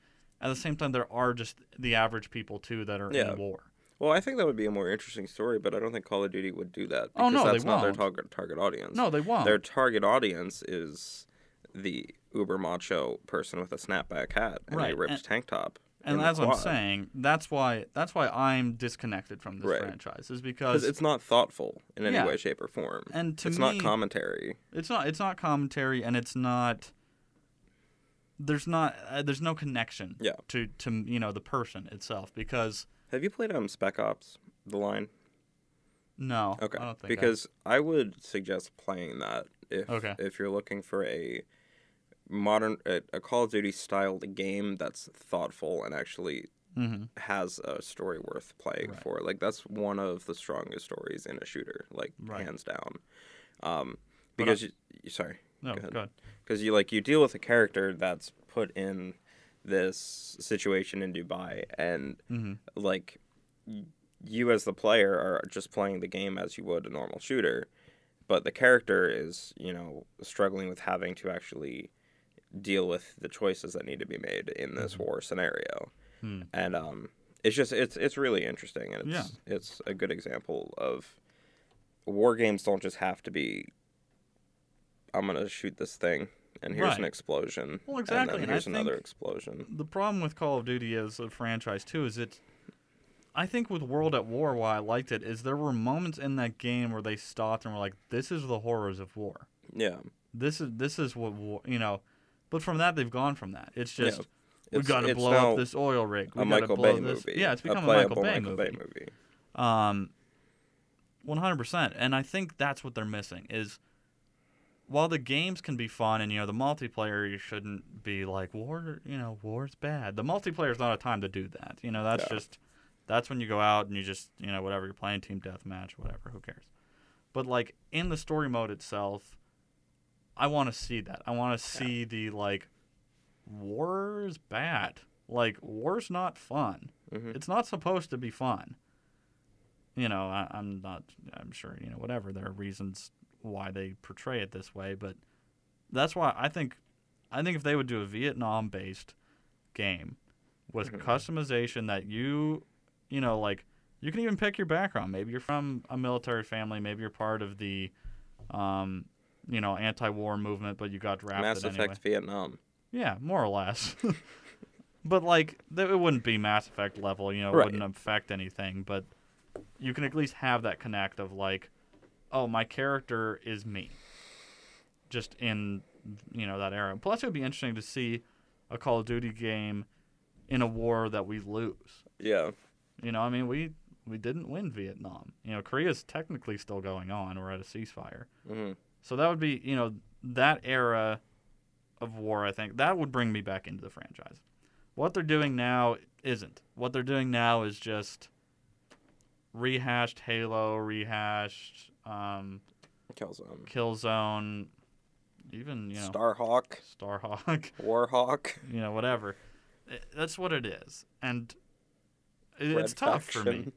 Speaker 2: at the same time, there are just the average people too that are
Speaker 1: Yeah.
Speaker 2: in war.
Speaker 1: Well, I think that would be a more interesting story, but I don't think Call of Duty would do that.
Speaker 2: Oh,
Speaker 1: because
Speaker 2: no, they
Speaker 1: that's not their
Speaker 2: won't.
Speaker 1: target target audience.
Speaker 2: No, they won't.
Speaker 1: Their target audience is the uber macho person with a snapback hat and
Speaker 2: Right,
Speaker 1: a ripped
Speaker 2: and-
Speaker 1: tank top.
Speaker 2: and as I'm saying, that's why that's why I'm disconnected from this
Speaker 1: Right.
Speaker 2: franchise is
Speaker 1: because
Speaker 2: because
Speaker 1: it's not thoughtful in any
Speaker 2: Yeah.
Speaker 1: way, shape, or form.
Speaker 2: and to
Speaker 1: it's
Speaker 2: me
Speaker 1: not commentary.
Speaker 2: it's not it's not commentary and it's not there's not uh, there's no connection
Speaker 1: Yeah.
Speaker 2: to to you know the person itself because
Speaker 1: Have you played um Spec Ops: The Line?
Speaker 2: no
Speaker 1: Okay,
Speaker 2: I don't think I-
Speaker 1: because I would suggest playing that if
Speaker 2: Okay.
Speaker 1: if you're looking for a modern a, a Call of Duty styled game that's thoughtful and actually
Speaker 2: Mhm.
Speaker 1: has a story worth playing
Speaker 2: Right.
Speaker 1: for. Like that's one of the strongest stories in a shooter, like
Speaker 2: Right.
Speaker 1: hands down. Um, because you, sorry,
Speaker 2: no
Speaker 1: go ahead.
Speaker 2: good
Speaker 1: because you like you deal with a character that's put in this situation in Dubai, and
Speaker 2: hmm
Speaker 1: like you as the player are just playing the game as you would a normal shooter, but the character is you know struggling with having to actually deal with the choices that need to be made in this war scenario,
Speaker 2: Hmm.
Speaker 1: and um, it's just it's it's really interesting, and it's
Speaker 2: Yeah.
Speaker 1: it's a good example of war games don't just have to be. I'm gonna shoot this thing, and here's an explosion.
Speaker 2: Well,
Speaker 1: And
Speaker 2: exactly,
Speaker 1: then
Speaker 2: and I
Speaker 1: here's another explosion.
Speaker 2: the problem with Call of Duty as a franchise too is it I think with World at War why I liked it is there were moments in that game where they stopped and were like this is the horrors of war.
Speaker 1: Yeah.
Speaker 2: This is this is what war, you know but from that they've gone from that. It's
Speaker 1: Yeah.
Speaker 2: just we
Speaker 1: It's-
Speaker 2: got to blow up this oil rig. We
Speaker 1: a
Speaker 2: got to
Speaker 1: Michael
Speaker 2: blow
Speaker 1: Bay
Speaker 2: this.
Speaker 1: movie.
Speaker 2: Yeah, it's become a,
Speaker 1: playable
Speaker 2: Michael, Bay, movie.
Speaker 1: movie.
Speaker 2: Um, one hundred percent, and I think that's what they're missing is while the games can be fun and you know the multiplayer you shouldn't be like war you know war's bad. The multiplayer is not a time to do that you know that's
Speaker 1: Yeah.
Speaker 2: just that's when you go out and you just you know whatever you're playing team deathmatch whatever who cares? But like in the story mode itself i want to see that. I want to see the like war is bad. Like war's not fun.
Speaker 1: Mhm.
Speaker 2: it's not supposed to be fun. You know I, i'm not i'm sure you know whatever there are reasons why they portray it this way but that's why i think i think if they would do a vietnam based game with
Speaker 1: Mhm.
Speaker 2: customization that you you know like you can even pick your background maybe you're from a military family maybe you're part of the um you know anti-war movement but you got drafted
Speaker 1: Mass
Speaker 2: anyway
Speaker 1: Effect Vietnam.
Speaker 2: yeah, more or less. but like, th- it wouldn't be Mass Effect level, you know, it
Speaker 1: Right.
Speaker 2: wouldn't affect anything. But you can at least have that connect of like, oh, my character is me, just in you know that era. Plus, it would be interesting to see a Call of Duty game in a war that we lose.
Speaker 1: Yeah.
Speaker 2: You know, I mean, we we didn't win Vietnam. You know, Korea's technically still going on. We're at a ceasefire.
Speaker 1: hmm
Speaker 2: So that would be, you know, that era of war, I think, that would bring me back into the franchise. What they're doing now isn't. What they're doing now is just rehashed Halo, rehashed um,
Speaker 1: Killzone.
Speaker 2: Killzone, even, you know,
Speaker 1: Starhawk.
Speaker 2: Starhawk,
Speaker 1: Warhawk.
Speaker 2: you know, whatever. I- That's what it is. And it, it's tough for me.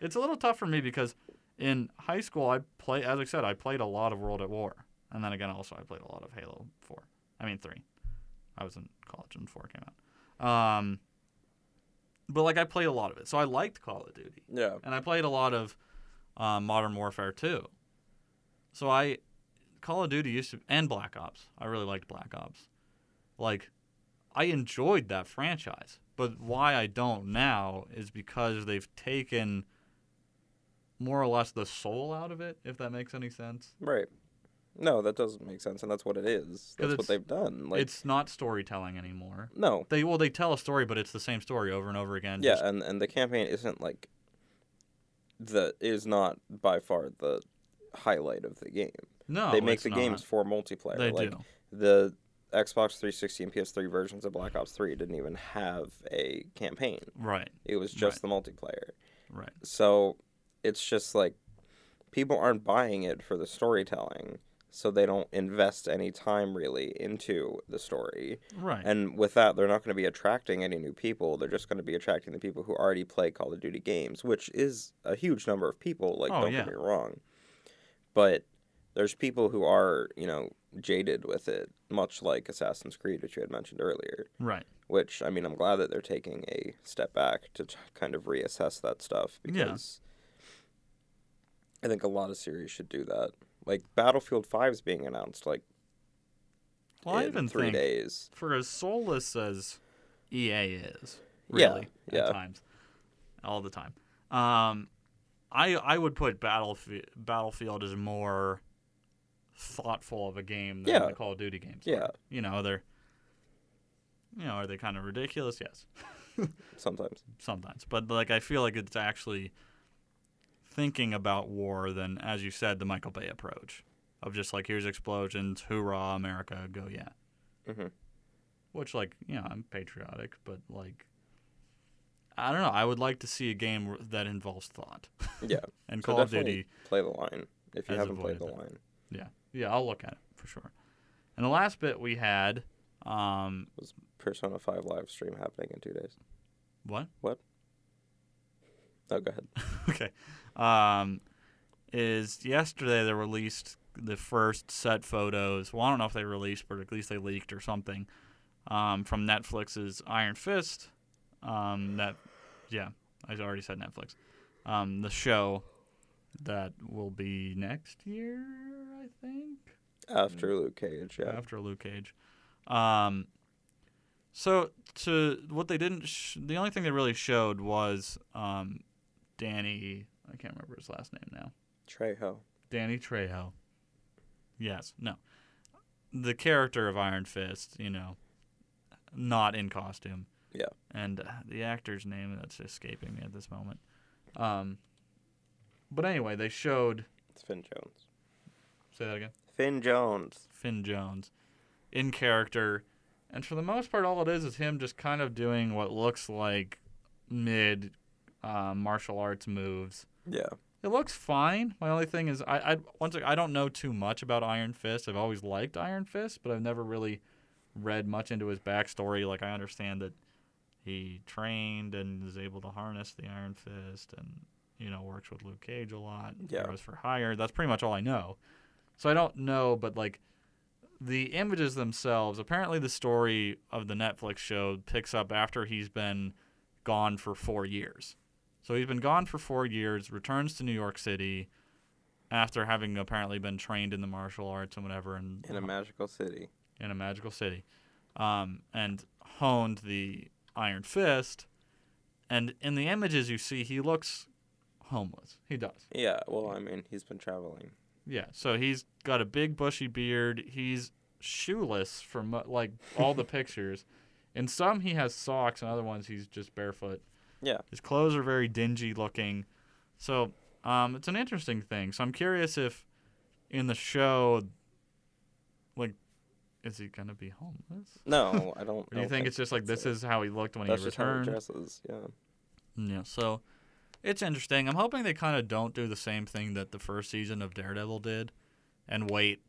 Speaker 2: It's a little tough for me because in high school I play as I said I played a lot of World at War, and then again also I played a lot of Halo Four. I mean three. I was in college when four came out. Um, but like I played a lot of it, so I liked Call of Duty,
Speaker 1: Yeah.
Speaker 2: and I played a lot of um, Modern Warfare too. So I Call of Duty used to and Black Ops. I really liked Black Ops. Like I enjoyed that franchise, but why I don't now is because they've taken more or less the soul out of it, if that makes any sense.
Speaker 1: Right. No, that doesn't make sense, and that's what it is. That's what they've done. Like,
Speaker 2: it's not storytelling anymore.
Speaker 1: no.
Speaker 2: They well, they tell a story, but it's the same story over and over again.
Speaker 1: Yeah,
Speaker 2: just-
Speaker 1: and and the campaign isn't like the is not by far the highlight of the game.
Speaker 2: no,
Speaker 1: they make the games for multiplayer.
Speaker 2: They
Speaker 1: like
Speaker 2: do.
Speaker 1: the Xbox 360 and PS3 versions of Black Ops 3 didn't even have a campaign.
Speaker 2: Right,
Speaker 1: It was just the multiplayer.
Speaker 2: right.
Speaker 1: So it's just like people aren't buying it for the storytelling, so they don't invest any time really into the story.
Speaker 2: Right.
Speaker 1: And with that, they're not going to be attracting any new people. They're just going to be attracting the people who already play Call of Duty games, which is a huge number of people. Like,
Speaker 2: Oh,
Speaker 1: don't
Speaker 2: yeah.
Speaker 1: get me wrong. But there's people who are, you know, jaded with it, much like Assassin's Creed, which you had mentioned earlier.
Speaker 2: Right.
Speaker 1: Which I mean, I'm glad that they're taking a step back to t- kind of reassess that stuff
Speaker 2: Yeah.
Speaker 1: because I think a lot of series should do that. Like Battlefield 5 is being announced like
Speaker 2: Well, I
Speaker 1: in
Speaker 2: even
Speaker 1: three days.
Speaker 2: for as soulless as EA is,
Speaker 1: Yeah,
Speaker 2: really,
Speaker 1: yeah.
Speaker 2: at times, all the time. Um, I I would put Battlefield Battlefield as more thoughtful of a game than
Speaker 1: Yeah.
Speaker 2: the Call of Duty games.
Speaker 1: Yeah.
Speaker 2: are. You know they're. You know, are they kind of ridiculous? Yes,
Speaker 1: Sometimes.
Speaker 2: sometimes. But like, I feel like it's actually thinking about war than, as you said, the Michael Bay approach of just like here's explosions, hoorah, America, go yeah.
Speaker 1: hmm
Speaker 2: which like you know i'm patriotic but like i don't know i would like to see a game that involves thought
Speaker 1: Yeah.
Speaker 2: and
Speaker 1: So
Speaker 2: call of duty
Speaker 1: play the line if you haven't played the
Speaker 2: that.
Speaker 1: line.
Speaker 2: yeah yeah i'll look at it for sure and the last bit we had um was
Speaker 1: Persona 5 live stream happening in two days.
Speaker 2: What?
Speaker 1: What Oh, go ahead.
Speaker 2: okay um is yesterday they released the first set photos well i don't know if they released but at least they leaked or something um, from netflix's iron fist um, that yeah i already said netflix um, the show that will be next year i think
Speaker 1: After Luke Cage, yeah.
Speaker 2: after Luke Cage. Um, so to what they didn't, sh- the only thing they really showed was um, Danny. I can't remember his last name now.
Speaker 1: Trejo.
Speaker 2: Danny Trejo. Yes, no, the character of Iron Fist. You know, not in costume.
Speaker 1: Yeah.
Speaker 2: And uh, the actor's name that's escaping me at this moment. Um, but anyway, they showed.
Speaker 1: It's Finn Jones.
Speaker 2: Say that again.
Speaker 1: Finn Jones.
Speaker 2: Finn Jones in character. And for the most part, all it is is him just kind of doing what looks like mid uh, martial arts moves.
Speaker 1: Yeah.
Speaker 2: It looks fine. My only thing is, I, I once I don't know too much about Iron Fist. I've always liked Iron Fist, but I've never really read much into his backstory. Like I understand that he trained and is able to harness the Iron Fist, and you know works with Luke Cage a lot.
Speaker 1: Yeah.
Speaker 2: Heroes for Hire. That's pretty much all I know. So I don't know, but like the images themselves. Apparently, the story of the Netflix show picks up after he's been gone for four years. So he's been gone for four years, returns to New York City after having apparently been trained in the martial arts and whatever, and
Speaker 1: In a magical city.
Speaker 2: in a magical city, um, and honed the Iron Fist. And in the images you see, he looks homeless. He does.
Speaker 1: Yeah, well, I mean, he's been traveling.
Speaker 2: Yeah. So he's got a big bushy beard. He's shoeless from like all the pictures. In some he has socks, and other ones he's just barefoot.
Speaker 1: Yeah.
Speaker 2: His clothes are very dingy looking. So um, it's an interesting thing. So I'm curious if in the show, like, is he gonna be homeless?
Speaker 1: No, I don't.
Speaker 2: Or do you think it's just like this
Speaker 1: it.
Speaker 2: is how he looked when
Speaker 1: That's
Speaker 2: he
Speaker 1: just how he
Speaker 2: returned?
Speaker 1: dresses. Yeah.
Speaker 2: Yeah, so it's interesting. I'm hoping they kind of don't do the same thing that the first season of Daredevil did and wait,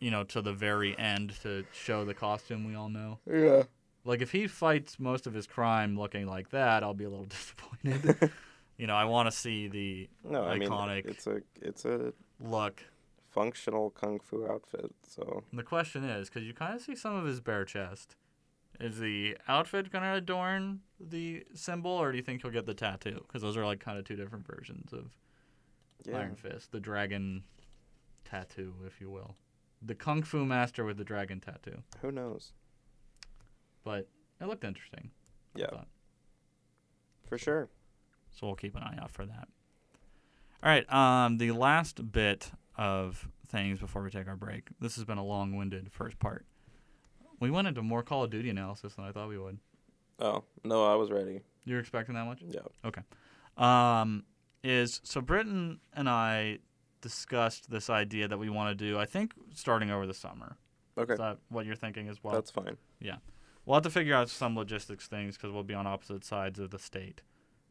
Speaker 2: you know, to the very end to show the costume we all know.
Speaker 1: Yeah.
Speaker 2: Like if he fights most of his crime looking like that, I'll be a little disappointed. you know, I want to see the
Speaker 1: No, I mean,
Speaker 2: Iconic.
Speaker 1: it's a it's a
Speaker 2: look.
Speaker 1: functional kung fu outfit. So
Speaker 2: And the question is, because you kind of see some of his bare chest, is the outfit going to adorn the symbol, or do you think he'll get the tattoo? Because those are like kind of two different versions of
Speaker 1: yeah,
Speaker 2: Iron Fist, the dragon tattoo, if you will. The Kung Fu Master with the dragon tattoo.
Speaker 1: who knows?
Speaker 2: But it looked interesting.
Speaker 1: Yeah. For sure.
Speaker 2: So we'll keep an eye out for that. All right. Um, the last bit of things before we take our break. This has been a long-winded first part. We went into more Call of Duty analysis than I thought we would.
Speaker 1: Oh no, I was ready.
Speaker 2: You're expecting that much?
Speaker 1: Yeah. Okay.
Speaker 2: Um, is so Britton and I discussed this idea that we want to do. I think starting over the summer.
Speaker 1: Okay,
Speaker 2: Is that what you're thinking as well?
Speaker 1: that's fine.
Speaker 2: We'll have to figure out some logistics things because we'll be on opposite sides of the state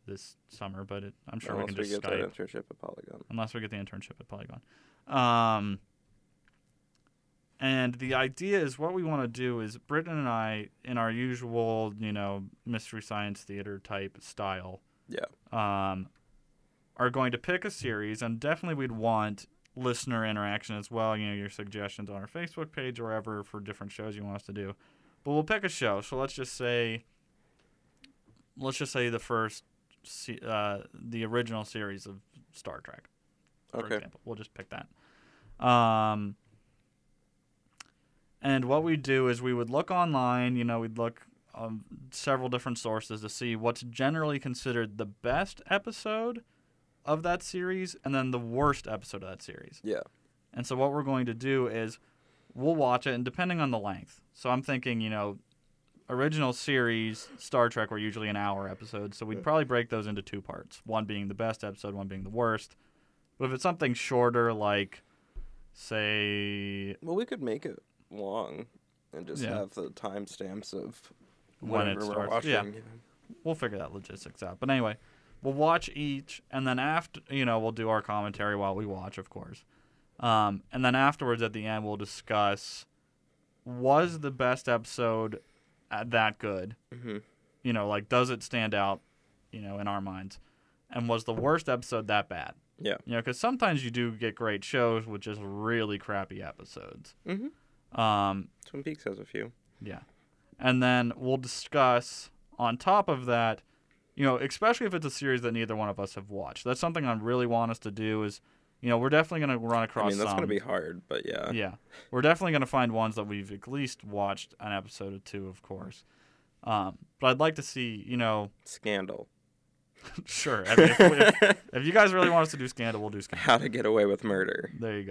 Speaker 2: this summer. But it, I'm sure
Speaker 1: Unless
Speaker 2: we can just we
Speaker 1: get
Speaker 2: Skype
Speaker 1: that internship at Polygon.
Speaker 2: unless we get the internship at Polygon. Um, and the idea is what we want to do is Britton and I, in our usual, you know, mystery science theater type style,
Speaker 1: Yeah.
Speaker 2: um, are going to pick a series, and definitely we'd want listener interaction as well. You know, your suggestions on our Facebook page or wherever for different shows you want us to do. But we'll pick a show. So let's just say, let's just say the first, uh, the original series of Star Trek. For
Speaker 1: Okay.
Speaker 2: example, we'll just pick that. Um, and what we do is we would look online. You know, we'd look on several different sources to see what's generally considered the best episode of that series, and then the worst episode of that series.
Speaker 1: Yeah.
Speaker 2: And so what we're going to do is we'll watch it, and depending on the length. So I'm thinking, you know, original series Star Trek were usually an hour episodes, so we'd probably break those into two parts. One being the best episode, one being the worst. But if it's something shorter, like say
Speaker 1: Well, we could make it long and just
Speaker 2: Yeah.
Speaker 1: have the timestamps of
Speaker 2: When it starts,
Speaker 1: watching.
Speaker 2: yeah. we'll figure that logistics out. But anyway, we'll watch each, and then after, you know, we'll do our commentary while we watch, of course. Um, and then afterwards, at the end, we'll discuss was the best episode uh, that good?
Speaker 1: Mhm.
Speaker 2: You know, like does it stand out? You know, in our minds, and was the worst episode that bad?
Speaker 1: Yeah.
Speaker 2: You know, because sometimes you do get great shows with just really crappy episodes.
Speaker 1: Mhm.
Speaker 2: Um,
Speaker 1: Twin Peaks has a few.
Speaker 2: yeah. And then we'll discuss on top of that, you know, especially if it's a series that neither one of us have watched. That's something I really want us to do is, you know, we're definitely going to run across
Speaker 1: I mean, that's gonna be hard, but yeah.
Speaker 2: Yeah. We're definitely going to find ones that we've at least watched an episode or two, of course. Um, but I'd like to see, you know,
Speaker 1: Scandal.
Speaker 2: sure. I mean, if, if, if you guys really want us to do Scandal, we'll do Scandal.
Speaker 1: How to Get Away with Murder.
Speaker 2: There you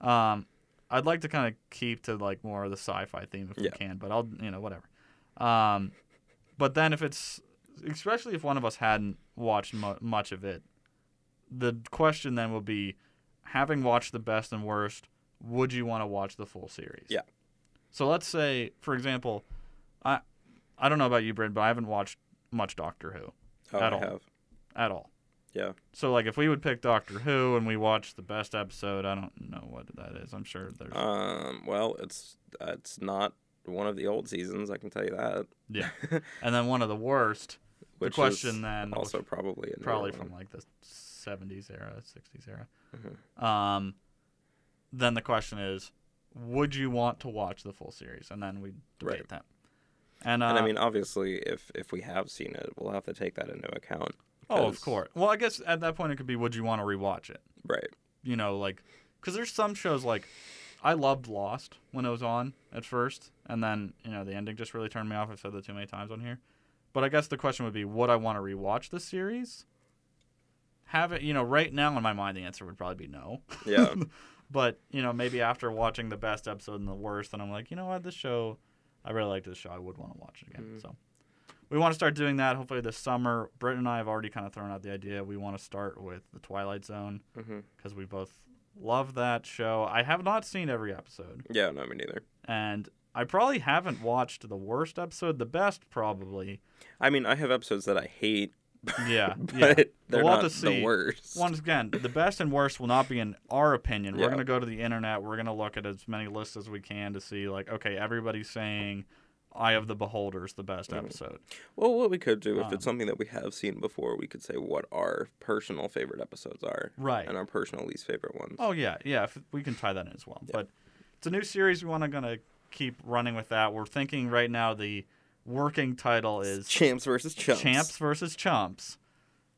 Speaker 2: go. Um, I'd like to kind of keep to like more of the sci-fi theme if
Speaker 1: Yeah.
Speaker 2: we can, but I'll you know whatever. Um, but then if it's especially if one of us hadn't watched mu- much of it, the question then will be, having watched the best and worst, would you want to watch the full series?
Speaker 1: Yeah.
Speaker 2: So let's say, for example, I I don't know about you, Bryn, but I haven't watched much Doctor Who
Speaker 1: Oh,
Speaker 2: At
Speaker 1: I
Speaker 2: all.
Speaker 1: have.
Speaker 2: at all.
Speaker 1: Yeah.
Speaker 2: So like if we would pick Doctor Who and we watched the best episode, I don't know what that is. I'm sure there's
Speaker 1: Um. Well, it's it's not one of the old seasons. I can tell you that.
Speaker 2: yeah. And then one of the worst,
Speaker 1: Which
Speaker 2: question
Speaker 1: is
Speaker 2: then,
Speaker 1: also probably a
Speaker 2: probably
Speaker 1: one.
Speaker 2: from like the 70s era, 60s era.
Speaker 1: Mhm.
Speaker 2: Um then the question is would you want to watch the full series? And then we debate
Speaker 1: Right.
Speaker 2: that. And, uh,
Speaker 1: And I mean, obviously, if if we have seen it, we'll have to take that into account.
Speaker 2: oh, of course. Well, I guess at that point it could be would you want to rewatch it?
Speaker 1: Right.
Speaker 2: you know, like, because there's some shows like I loved Lost when it was on at first, and then you know the ending just really turned me off. I've said that too many times on here, but I guess the question would be, would I want to rewatch the series? Have it, you know, right now in my mind, the answer would probably be no.
Speaker 1: Yeah.
Speaker 2: but you know, maybe after watching the best episode and the worst, then I'm like, you know what, this show, I really liked this show. I would want to watch it again.
Speaker 1: Mhm.
Speaker 2: So. We want to start doing that hopefully this summer. Britt and I have already kind of thrown out the idea. We want to start with the Twilight Zone because we both love that show. I have not seen every episode,
Speaker 1: Yeah. No, me neither.
Speaker 2: and I probably haven't watched the worst episode. The best, probably.
Speaker 1: I mean, I have episodes that I hate,
Speaker 2: Yeah,
Speaker 1: but
Speaker 2: yeah.
Speaker 1: they're
Speaker 2: We'll have to see.
Speaker 1: the worst.
Speaker 2: Once again, the best and worst will not be in our opinion. We're
Speaker 1: Yeah.
Speaker 2: going to go to the internet. We're going to look at as many lists as we can to see, like, okay, everybody's saying Eye of the Beholder's the best
Speaker 1: Mhm.
Speaker 2: episode.
Speaker 1: Well, what we could do if
Speaker 2: Um,
Speaker 1: it's something that we have seen before, we could say what our personal favorite episodes are
Speaker 2: Right.
Speaker 1: and our personal least favorite ones.
Speaker 2: Oh yeah, yeah. If we can tie that in as well.
Speaker 1: Yeah.
Speaker 2: But it's a new series. We want to gonna keep running with that. We're thinking right now the working title is
Speaker 1: Champs versus Chumps.
Speaker 2: Champs versus Chumps.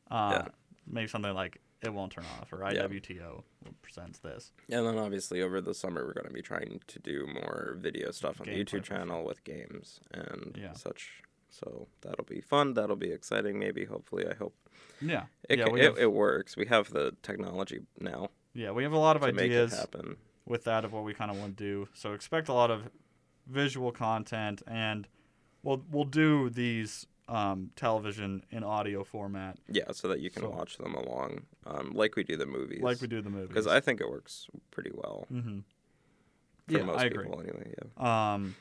Speaker 2: Uh,
Speaker 1: Yeah.
Speaker 2: Maybe something like It Won't Turn Off or
Speaker 1: Yeah.
Speaker 2: IWTO presents this.
Speaker 1: And then obviously over the summer we're going to be trying to do more video stuff on the YouTube channel with games and
Speaker 2: Yeah.
Speaker 1: such. So that'll be fun. That'll be exciting. Maybe, hopefully, I hope
Speaker 2: Yeah.
Speaker 1: it
Speaker 2: yeah,
Speaker 1: it,
Speaker 2: have,
Speaker 1: it works. We have the technology now
Speaker 2: yeah, we have a lot of
Speaker 1: to make it
Speaker 2: ideas
Speaker 1: happen.
Speaker 2: with that of what we kind of want to do. So expect a lot of visual content, and we'll we'll do these um, television in audio format
Speaker 1: Yeah, so that you can
Speaker 2: So-
Speaker 1: watch them along, um, like we do the movies.
Speaker 2: like we do the movies.
Speaker 1: because I think it works pretty well
Speaker 2: Mm-hmm.
Speaker 1: for
Speaker 2: Yeah,
Speaker 1: most
Speaker 2: I agree.
Speaker 1: people anyway. Yeah.
Speaker 2: Um,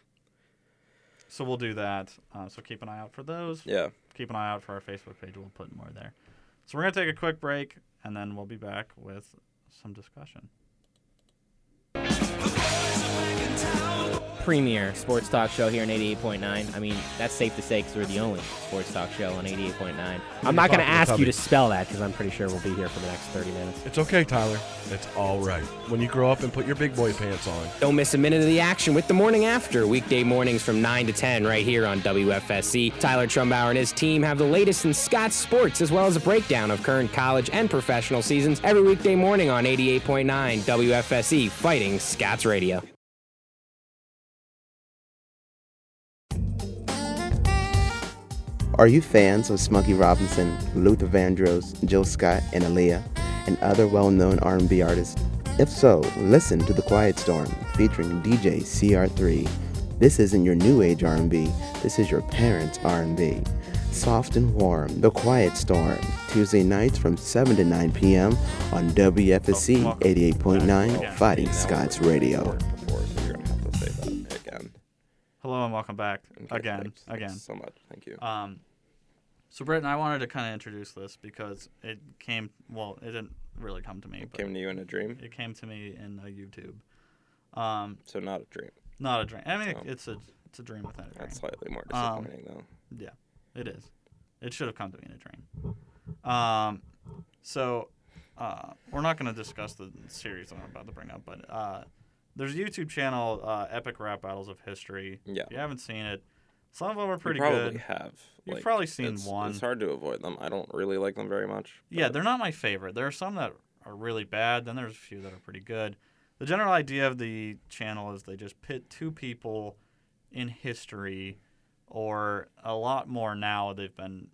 Speaker 2: so we'll do that. Uh, so keep an eye out for those.
Speaker 1: Yeah.
Speaker 2: Keep an eye out for our Facebook page. We'll put more there. So we're gonna take a quick break, and then we'll be back with some discussion.
Speaker 6: Premier sports talk show here on 88.9. I mean, that's safe to say because we're the only sports talk show on 88.9. I'm not going to ask you to spell that because I'm pretty sure we'll be here for the next 30 minutes.
Speaker 7: It's okay, Tyler. It's all right. When you grow up and put your big boy pants on.
Speaker 6: Don't miss a minute of the action with the morning after, weekday mornings from 9 to 10 right here on WFSC. Tyler Trumbauer and his team have the latest in Scots sports as well as a breakdown of current college and professional seasons every weekday morning on 88.9 WFSC Fighting Scots Radio.
Speaker 8: Are you fans of Smokey Robinson, Luther Vandross, Jill Scott, and Aaliyah, and other well-known R&B artists? If so, listen to The Quiet Storm, featuring DJ CR3. This isn't your new age R&B. This is your parents' R&B. Soft and warm, The Quiet Storm, Tuesday nights from 7 to 9 p.m. on WFSC
Speaker 2: Oh,
Speaker 8: 88.9 Fighting
Speaker 1: Now
Speaker 8: Scots Radio.
Speaker 1: recorded Before, so you're gonna have to say that again.
Speaker 2: Hello and welcome back
Speaker 1: Okay,
Speaker 2: again,
Speaker 1: thanks,
Speaker 2: again.
Speaker 1: thanks so much. Thank you.
Speaker 2: Um, so Britton, I wanted to kind of introduce this because it came. Well, it didn't really come to me,
Speaker 1: It came to you in a dream,
Speaker 2: it came to me in a YouTube. Um,
Speaker 1: so not a dream.
Speaker 2: not a dream. I mean,
Speaker 1: Oh.
Speaker 2: it's a it's a dream within a dream.
Speaker 1: That's slightly more
Speaker 2: Um,
Speaker 1: disappointing, though.
Speaker 2: Yeah, it is. It should have come to me in a dream. Um, so uh, we're not going to discuss the series that I'm about to bring up, but uh, there's a YouTube channel, uh, Epic Rap Battles of History.
Speaker 1: Yeah.
Speaker 2: If you haven't seen it, some of them are
Speaker 1: You
Speaker 2: pretty
Speaker 1: probably
Speaker 2: good.
Speaker 1: have.
Speaker 2: You've
Speaker 1: like,
Speaker 2: probably seen
Speaker 1: it's,
Speaker 2: one.
Speaker 1: It's hard to avoid them. I don't really like them very much.
Speaker 2: Yeah, they're not my favorite. There are some that are really bad. Then there's a few that are pretty good. The general idea of the channel is they just pit two people in history, or a lot more now. They've been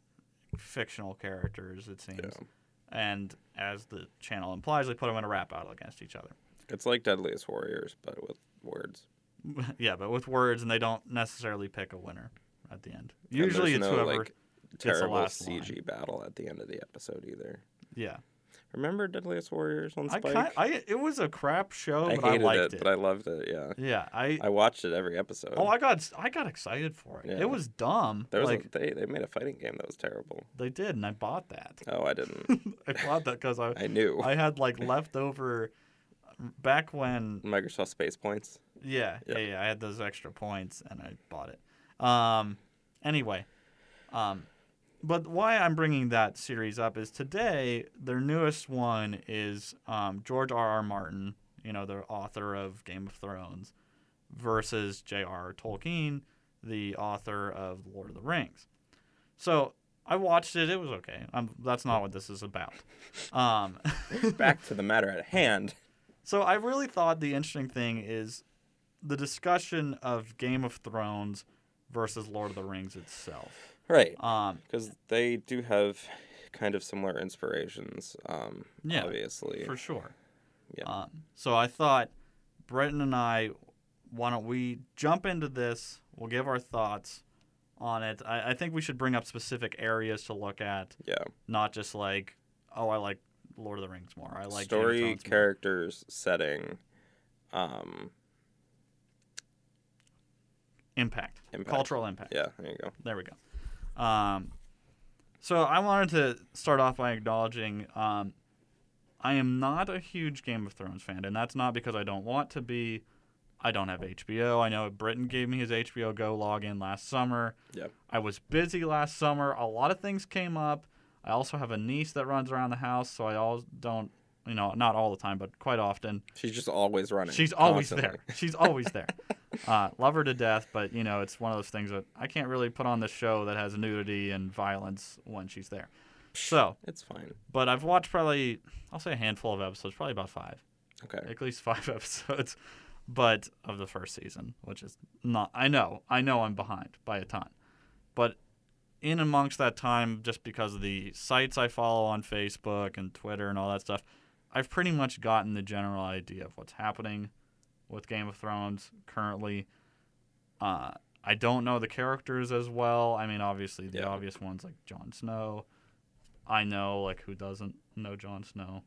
Speaker 2: fictional characters, it seems.
Speaker 1: Yeah.
Speaker 2: And as the channel implies, they put them in a rap battle against each other.
Speaker 1: It's like Deadliest Warriors, but with words.
Speaker 2: yeah, but with words, and they don't necessarily pick a winner at the end.
Speaker 1: And
Speaker 2: Usually, it's
Speaker 1: no,
Speaker 2: whoever.
Speaker 1: like, terrible
Speaker 2: last line.
Speaker 1: CG battle at the end of the episode either.
Speaker 2: Yeah,
Speaker 1: Remember Deadliest Warriors on
Speaker 2: I
Speaker 1: Spike?
Speaker 2: kind, I it was a crap show,
Speaker 1: I
Speaker 2: but I
Speaker 1: hated
Speaker 2: liked
Speaker 1: it,
Speaker 2: it.
Speaker 1: but I loved it. Yeah,
Speaker 2: yeah, I
Speaker 1: I watched it every episode.
Speaker 2: Oh, I got I got excited for it.
Speaker 1: Yeah.
Speaker 2: It was dumb.
Speaker 1: there was
Speaker 2: like
Speaker 1: a, they they made a fighting game that was terrible.
Speaker 2: they did, and I bought that.
Speaker 1: Oh, I didn't.
Speaker 2: I bought that because I
Speaker 1: I knew.
Speaker 2: I had like leftover back when
Speaker 1: Microsoft Space Points.
Speaker 2: Yeah, yeah
Speaker 1: Yeah.
Speaker 2: I had those extra points and I bought it. Um, anyway, um, but why I'm bringing that series up is today their newest one is um, George R. R. Martin, you know the author of Game of Thrones, versus J.R. Tolkien, the author of Lord of the Rings. So I watched it. It was okay. Um, that's not what this is about. Um,
Speaker 1: Back to the matter at hand.
Speaker 2: so I really thought the interesting thing is the discussion of Game of Thrones versus Lord of the Rings itself.
Speaker 1: Right.
Speaker 2: Um,
Speaker 1: Because they do have kind of similar inspirations. Um,
Speaker 2: Yeah,
Speaker 1: Obviously.
Speaker 2: for sure.
Speaker 1: Yeah.
Speaker 2: Um, so I thought Britton and I, why don't we jump into this? We'll give our thoughts on it. I, I think we should bring up specific areas to look at,
Speaker 1: yeah.
Speaker 2: not just like, oh, I like Lord of the Rings more. I like
Speaker 1: Story,
Speaker 2: Thrones more.
Speaker 1: characters, setting, um,
Speaker 2: impact,
Speaker 1: Impact.
Speaker 2: cultural impact.
Speaker 1: yeah. There you go.
Speaker 2: There we go. Um, so I wanted to start off by acknowledging um, I am not a huge Game of Thrones fan, and that's not because I don't want to be. I don't have HBO. I know Britton gave me his HBO Go login last summer.
Speaker 1: Yep.
Speaker 2: I was busy last summer. A lot of things came up. I also have a niece that runs around the house, so I always don't, you know, not all the time, but quite often.
Speaker 1: She's just always running.
Speaker 2: She's always
Speaker 1: constantly.
Speaker 2: there. She's always there. Uh, love her to death, but you know, it's one of those things that I can't really put on the show that has nudity and violence when she's there. So,
Speaker 1: It's fine.
Speaker 2: but I've watched probably, I'll say a handful of episodes, probably about five,
Speaker 1: Okay.
Speaker 2: at least five episodes, but of the first season, which is not. I know, I know, I'm behind by a ton, but in amongst that time, just because of the sites I follow on Facebook and Twitter and all that stuff, I've pretty much gotten the general idea of what's happening with Game of Thrones currently. Uh, I don't know the characters as well. I mean, obviously the
Speaker 1: Yeah.
Speaker 2: obvious ones like Jon Snow. I know like who doesn't know Jon Snow.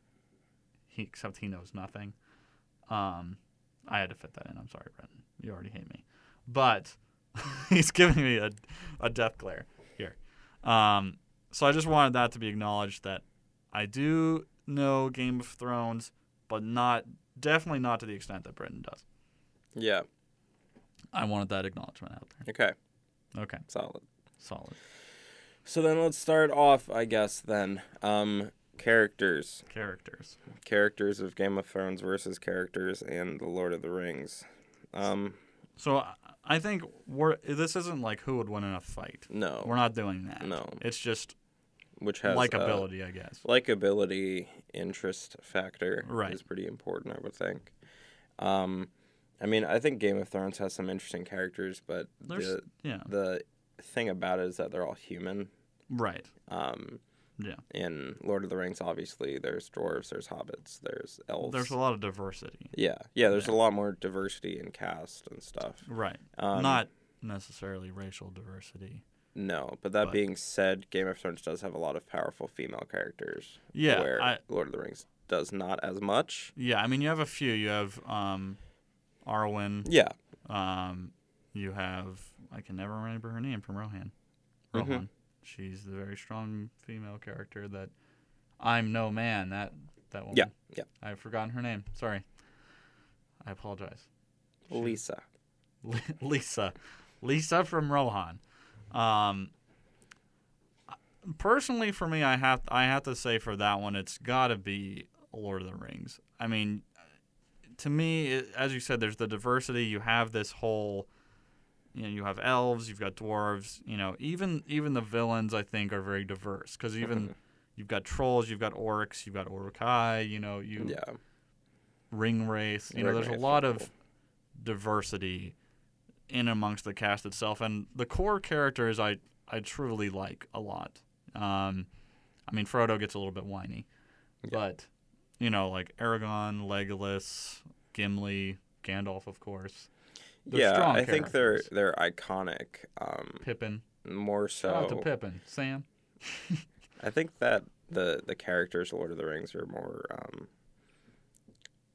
Speaker 2: He except he knows nothing. Um, I had to fit that in. I'm sorry, Britton. You already hate me, but he's giving me a, a death glare here. Um, so I just wanted that to be acknowledged that I do know Game of Thrones, but not definitely not to the extent that Britton does.
Speaker 1: Yeah.
Speaker 2: I wanted that acknowledgement out there. Okay, Okay.
Speaker 1: solid.
Speaker 2: solid
Speaker 1: So then let's start off, I guess. Then, um, characters,
Speaker 2: characters.
Speaker 1: characters of Game of Thrones versus characters in the Lord of the Rings. Um,
Speaker 2: So I- I think we're this isn't like who would win in a fight.
Speaker 1: no,
Speaker 2: We're not doing that.
Speaker 1: No.
Speaker 2: it's just
Speaker 1: which has
Speaker 2: likability, I guess.
Speaker 1: Likability interest factor
Speaker 2: Right.
Speaker 1: is pretty important, I would think. Um, I mean, I think Game of Thrones has some interesting characters, but
Speaker 2: There's
Speaker 1: the
Speaker 2: yeah,
Speaker 1: the thing about it is that they're all human.
Speaker 2: right.
Speaker 1: Um,
Speaker 2: Yeah,
Speaker 1: in Lord of the Rings, obviously, there's dwarves, there's hobbits, there's elves.
Speaker 2: there's a lot of diversity.
Speaker 1: yeah, yeah. There's
Speaker 2: Yeah.
Speaker 1: a lot more diversity in cast and stuff.
Speaker 2: Right,
Speaker 1: Um,
Speaker 2: not necessarily racial diversity.
Speaker 1: No, but that
Speaker 2: but-
Speaker 1: being said, Game of Thrones does have a lot of powerful female characters.
Speaker 2: Yeah,
Speaker 1: where
Speaker 2: I-
Speaker 1: Lord of the Rings does not as much.
Speaker 2: Yeah, I mean you have a few. You have um, Arwen.
Speaker 1: Yeah,
Speaker 2: Um, you have I can never remember her name from Rohan.
Speaker 1: Mhm.
Speaker 2: Rohan. She's the very strong female character that I'm no man. That that woman.
Speaker 1: yeah, yeah.
Speaker 2: I've forgotten her name. Sorry. I apologize.
Speaker 1: Lisa.
Speaker 2: Lisa, Lisa from Rohan. Um, personally, for me, I have I have to say for that one, it's got to be Lord of the Rings. I mean, to me, it, as you said, there's the diversity. You have this whole, you know, you have elves, you've got dwarves. You know, even even the villains, I think, are very diverse because even you've got trolls, you've got orcs, you've got Uruk-hai. You know, you
Speaker 1: Yeah,
Speaker 2: Ringwraiths. You know, there's a lot
Speaker 1: cool.
Speaker 2: of diversity in amongst the cast itself, and the core characters I I truly like a lot. Um, I mean, Frodo gets a little bit whiny, but you know, like Aragorn, Legolas, Gimli, Gandalf, of course. They're
Speaker 1: yeah. I think they're they're iconic. Um,
Speaker 2: Pippin.
Speaker 1: more so.
Speaker 2: Shout out to. Pippin. Sam.
Speaker 1: I think that the the characters of Lord of the Rings are more um,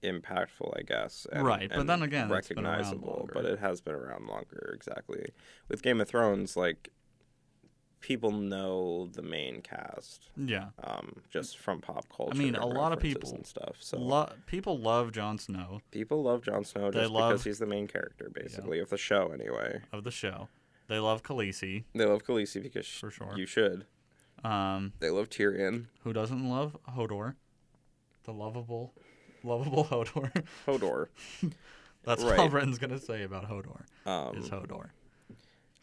Speaker 1: impactful, I guess. And,
Speaker 2: Right, but then again,
Speaker 1: recognizable. But it has been around longer, exactly. With Game of Thrones, like people know the main cast,
Speaker 2: Yeah.
Speaker 1: um, just from pop culture.
Speaker 2: I
Speaker 1: mean,
Speaker 2: a lot of people
Speaker 1: and stuff. So
Speaker 2: Lo- people love Jon Snow
Speaker 1: people love Jon Snow
Speaker 2: They
Speaker 1: just
Speaker 2: love-
Speaker 1: because he's the main character, basically, of the show. Anyway,
Speaker 2: of the show. They love Khaleesi
Speaker 1: they love Khaleesi because
Speaker 2: for sure.
Speaker 1: you should.
Speaker 2: Um,
Speaker 1: They love Tyrion,
Speaker 2: who doesn't love Hodor? The lovable, lovable Hodor.
Speaker 1: Hodor.
Speaker 2: That's all
Speaker 1: Right.
Speaker 2: Britton's gonna say about Hodor.
Speaker 1: Um,
Speaker 2: is Hodor.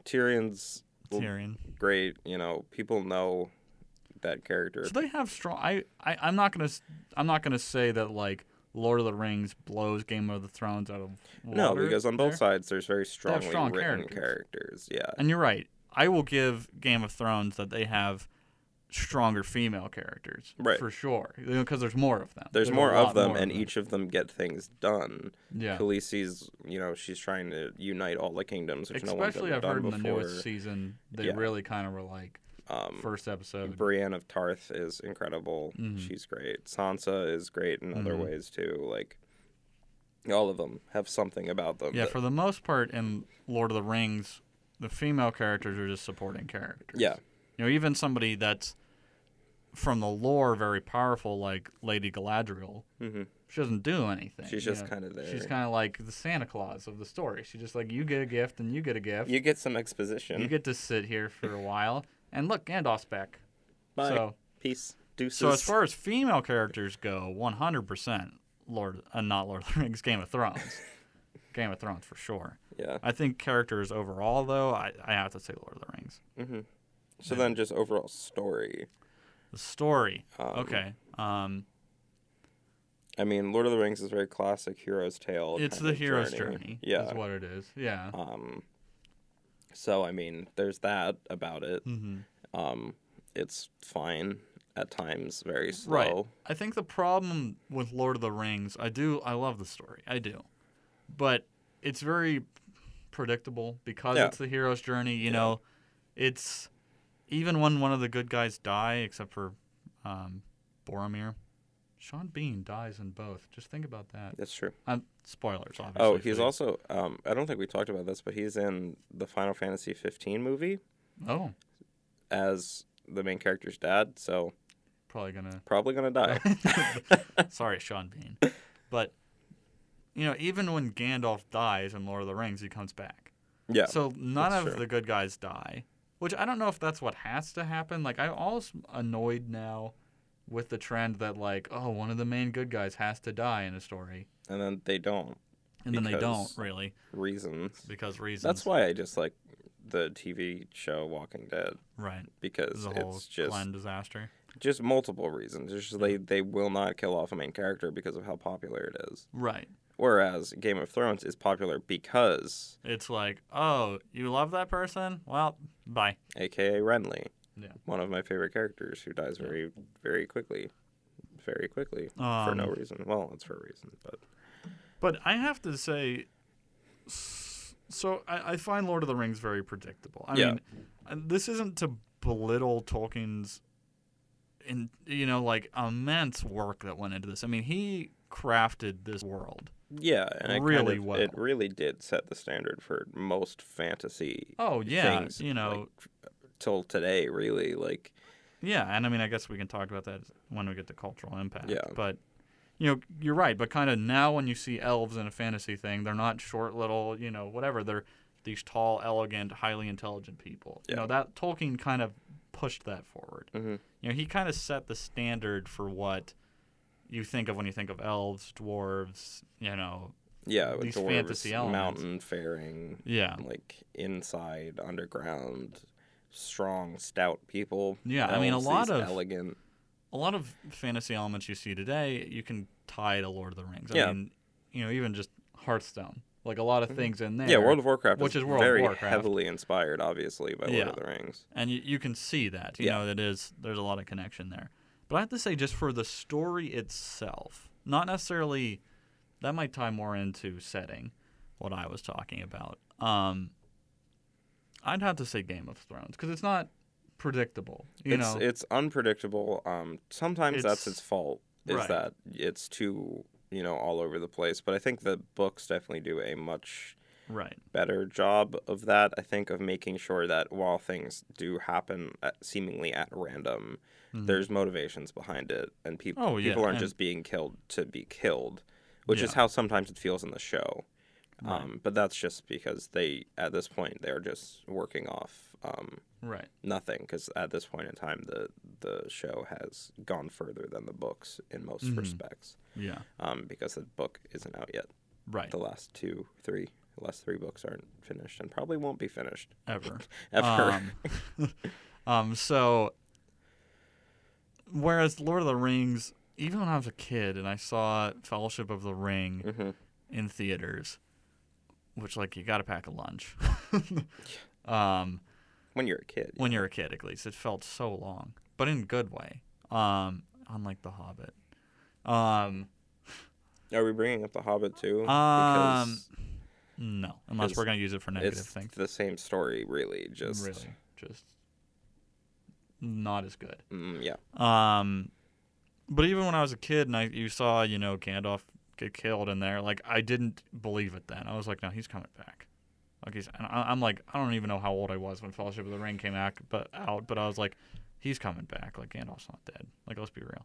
Speaker 1: Tyrion's
Speaker 2: Tyrion.
Speaker 1: great. You know, people know that character.
Speaker 2: So they have strong. I, I I'm not gonna I'm not gonna say that like Lord of the Rings blows Game of the Thrones out of
Speaker 1: no, because on both
Speaker 2: there.
Speaker 1: sides there's very strongly
Speaker 2: strong
Speaker 1: written
Speaker 2: characters.
Speaker 1: characters. Yeah,
Speaker 2: And you're right. I will give Game of Thrones that they have stronger female characters
Speaker 1: Right.
Speaker 2: for sure because there's more of them.
Speaker 1: there's,
Speaker 2: a
Speaker 1: more of them,
Speaker 2: more
Speaker 1: and each of them get things done.
Speaker 2: yeah.
Speaker 1: Khaleesi's, you know, she's trying to unite all the kingdoms, which no one's
Speaker 2: Especially
Speaker 1: ever
Speaker 2: I've heard in the
Speaker 1: before.
Speaker 2: newest season, they
Speaker 1: Yeah.
Speaker 2: really kind of were like
Speaker 1: um,
Speaker 2: first episode.
Speaker 1: Brienne of Tarth is incredible.
Speaker 2: Mhm.
Speaker 1: She's great. Sansa is great in other
Speaker 2: Mhm.
Speaker 1: ways too. Like all of them have something about them.
Speaker 2: Yeah,
Speaker 1: that-
Speaker 2: for the most part in Lord of the Rings, the female characters are just supporting characters.
Speaker 1: yeah,
Speaker 2: You know, even somebody that's from the lore very powerful, like Lady Galadriel,
Speaker 1: hmm
Speaker 2: she doesn't do anything.
Speaker 1: she's just kind of there.
Speaker 2: She's kind of like the Santa Claus of the story. She's just like, you get a gift and you get a gift.
Speaker 1: you get some exposition.
Speaker 2: You get to sit here for a while. And look, Gandalf's back.
Speaker 1: Bye.
Speaker 2: So,
Speaker 1: Peace. Deuces.
Speaker 2: so as far as female characters go, 100% Lord, uh, not Lord of the Rings, Game of Thrones. Game of Thrones for sure.
Speaker 1: yeah.
Speaker 2: I think characters overall, though, I, I have to say Lord of the Rings.
Speaker 1: Mm-hmm. So
Speaker 2: Yeah.
Speaker 1: then, just overall story.
Speaker 2: The story.
Speaker 1: Um,
Speaker 2: okay. Um,
Speaker 1: I mean, Lord of the Rings is a very classic hero's tale.
Speaker 2: it's the hero's journey.
Speaker 1: Yeah.
Speaker 2: Is what it is. Yeah.
Speaker 1: Um. So I mean, there's that about it.
Speaker 2: Mm-hmm.
Speaker 1: Um, it's fine at times, very slow.
Speaker 2: Right. I think the problem with Lord of the Rings, I do, I love the story, I do, but it's very predictable because
Speaker 1: Yeah.
Speaker 2: it's the hero's journey. You
Speaker 1: Yeah.
Speaker 2: know, it's even when one of the good guys die, except for um, Boromir, Sean Bean dies in both. Just think about that.
Speaker 1: That's true.
Speaker 2: Um, spoilers, obviously.
Speaker 1: Oh, he's also. Um, I don't think we talked about this, but he's in the Final Fantasy 15 movie
Speaker 2: Oh,
Speaker 1: as the main character's dad. So
Speaker 2: probably gonna.
Speaker 1: probably gonna die.
Speaker 2: Sorry, Sean Bean. But you know, even when Gandalf dies in Lord of the Rings, he comes back.
Speaker 1: Yeah.
Speaker 2: So none of
Speaker 1: true.
Speaker 2: the good guys die, which I don't know if that's what has to happen. Like I'm almost annoyed now with the trend that like, oh, one of the main good guys has to die in a story,
Speaker 1: and then they don't
Speaker 2: and then they don't really
Speaker 1: reasons.
Speaker 2: because reasons.
Speaker 1: That's why I just like the TV show Walking Dead
Speaker 2: right.
Speaker 1: because
Speaker 2: The whole
Speaker 1: it's just
Speaker 2: Glenn disaster.
Speaker 1: just multiple reasons. It's just they they will not kill off a main character because of how popular it is.
Speaker 2: Right.
Speaker 1: Whereas Game of Thrones is popular because,
Speaker 2: It's like, oh, you love that person? Well, bye.
Speaker 1: aka Renly,
Speaker 2: Yeah.
Speaker 1: one of my favorite characters who dies very very quickly, very quickly for no
Speaker 2: Um,
Speaker 1: reason. Well, it's for a reason, but
Speaker 2: But I have to say, so I, I find Lord of the Rings very predictable. I
Speaker 1: Yeah.
Speaker 2: mean, and this isn't to belittle Tolkien's, in you know, like immense work that went into this. I mean, he crafted this world.
Speaker 1: Yeah, and it
Speaker 2: Really
Speaker 1: kind of,
Speaker 2: well.
Speaker 1: it really did set the standard for most fantasy
Speaker 2: Oh yeah,
Speaker 1: things.
Speaker 2: you know,
Speaker 1: like, till today, really. Like,
Speaker 2: Yeah, and I mean, I guess we can talk about that when we get to cultural impact.
Speaker 1: Yeah.
Speaker 2: But you know, you're right. But kind of now, when you see elves in a fantasy thing, they're not short, little, you know, whatever. They're these tall, elegant, highly intelligent people. Yeah. You know, that Tolkien kind of pushed that forward.
Speaker 1: Mm-hmm.
Speaker 2: You know, he kind of set the standard for what you think of when you think of elves, dwarves. You know,
Speaker 1: yeah, with
Speaker 2: These
Speaker 1: dwarves,
Speaker 2: fantasy elements.
Speaker 1: mountain faring,
Speaker 2: yeah,
Speaker 1: like inside, underground, strong, stout people.
Speaker 2: Yeah, I mean, a lot of-
Speaker 1: elegant.
Speaker 2: a lot of fantasy elements you see today, you can tie to Lord of the Rings. I
Speaker 1: Yeah.
Speaker 2: mean, you know, even just Hearthstone, like a lot of things in there.
Speaker 1: Mm-hmm. Yeah, World of Warcraft
Speaker 2: which
Speaker 1: is,
Speaker 2: World of
Speaker 1: very
Speaker 2: Warcraft.
Speaker 1: heavily inspired, obviously, by Lord
Speaker 2: Yeah.
Speaker 1: of the Rings.
Speaker 2: and you, you can see that. You
Speaker 1: Yeah.
Speaker 2: know, that is there's a lot of connection there. But I have to say, just for the story itself, not necessarily. That might tie more into setting, what I was talking about. Um, I'd have to say Game of Thrones because it's not predictable. You
Speaker 1: it's
Speaker 2: know,
Speaker 1: it's unpredictable. Um, sometimes that's
Speaker 2: It's-
Speaker 1: its fault. Is
Speaker 2: right.
Speaker 1: that it's too you know all over the place. But I think the books definitely do a much
Speaker 2: right?
Speaker 1: better job of that. I think of making sure that while things do happen at, seemingly at random, there's motivations behind it, and people
Speaker 2: Mm-hmm. Oh, yeah,
Speaker 1: people aren't
Speaker 2: and-
Speaker 1: just being killed to be killed, which is how sometimes it feels in the show.
Speaker 2: Right.
Speaker 1: Um, but that's just because they at this point they're just working off um,
Speaker 2: Right.
Speaker 1: nothing because at this point in time the the show has gone further than the books in most
Speaker 2: Mhm.
Speaker 1: respects
Speaker 2: Yeah.
Speaker 1: um, because the book isn't out yet.
Speaker 2: Right.
Speaker 1: The last two, three, the last three books aren't finished and probably won't be finished
Speaker 2: Ever.
Speaker 1: ever.
Speaker 2: Um, um, so, whereas Lord of the Rings, even when I was a kid and I saw Fellowship of the Ring
Speaker 1: Mhm.
Speaker 2: in theaters, which like you got to pack a lunch. um,
Speaker 1: when you're a kid.
Speaker 2: when you're a kid, at least, it felt so long, but in a good way. Um, unlike The Hobbit. Um,
Speaker 1: Are we bringing up the Hobbit too?
Speaker 2: um,
Speaker 1: Because
Speaker 2: no, unless we're gonna use it for negative
Speaker 1: it's
Speaker 2: things.
Speaker 1: the same story, really. Just
Speaker 2: Really, just not as good.
Speaker 1: mm, yeah,
Speaker 2: Um, but even when I was a kid and I you saw you know Gandalf get killed in there, like I didn't believe it then. I was like, no, he's coming back. Like he's, and I, I'm like, I don't even know how old I was when Fellowship of the Ring came out, but out, but I was like, he's coming back. Like Gandalf's not dead. Like let's be real.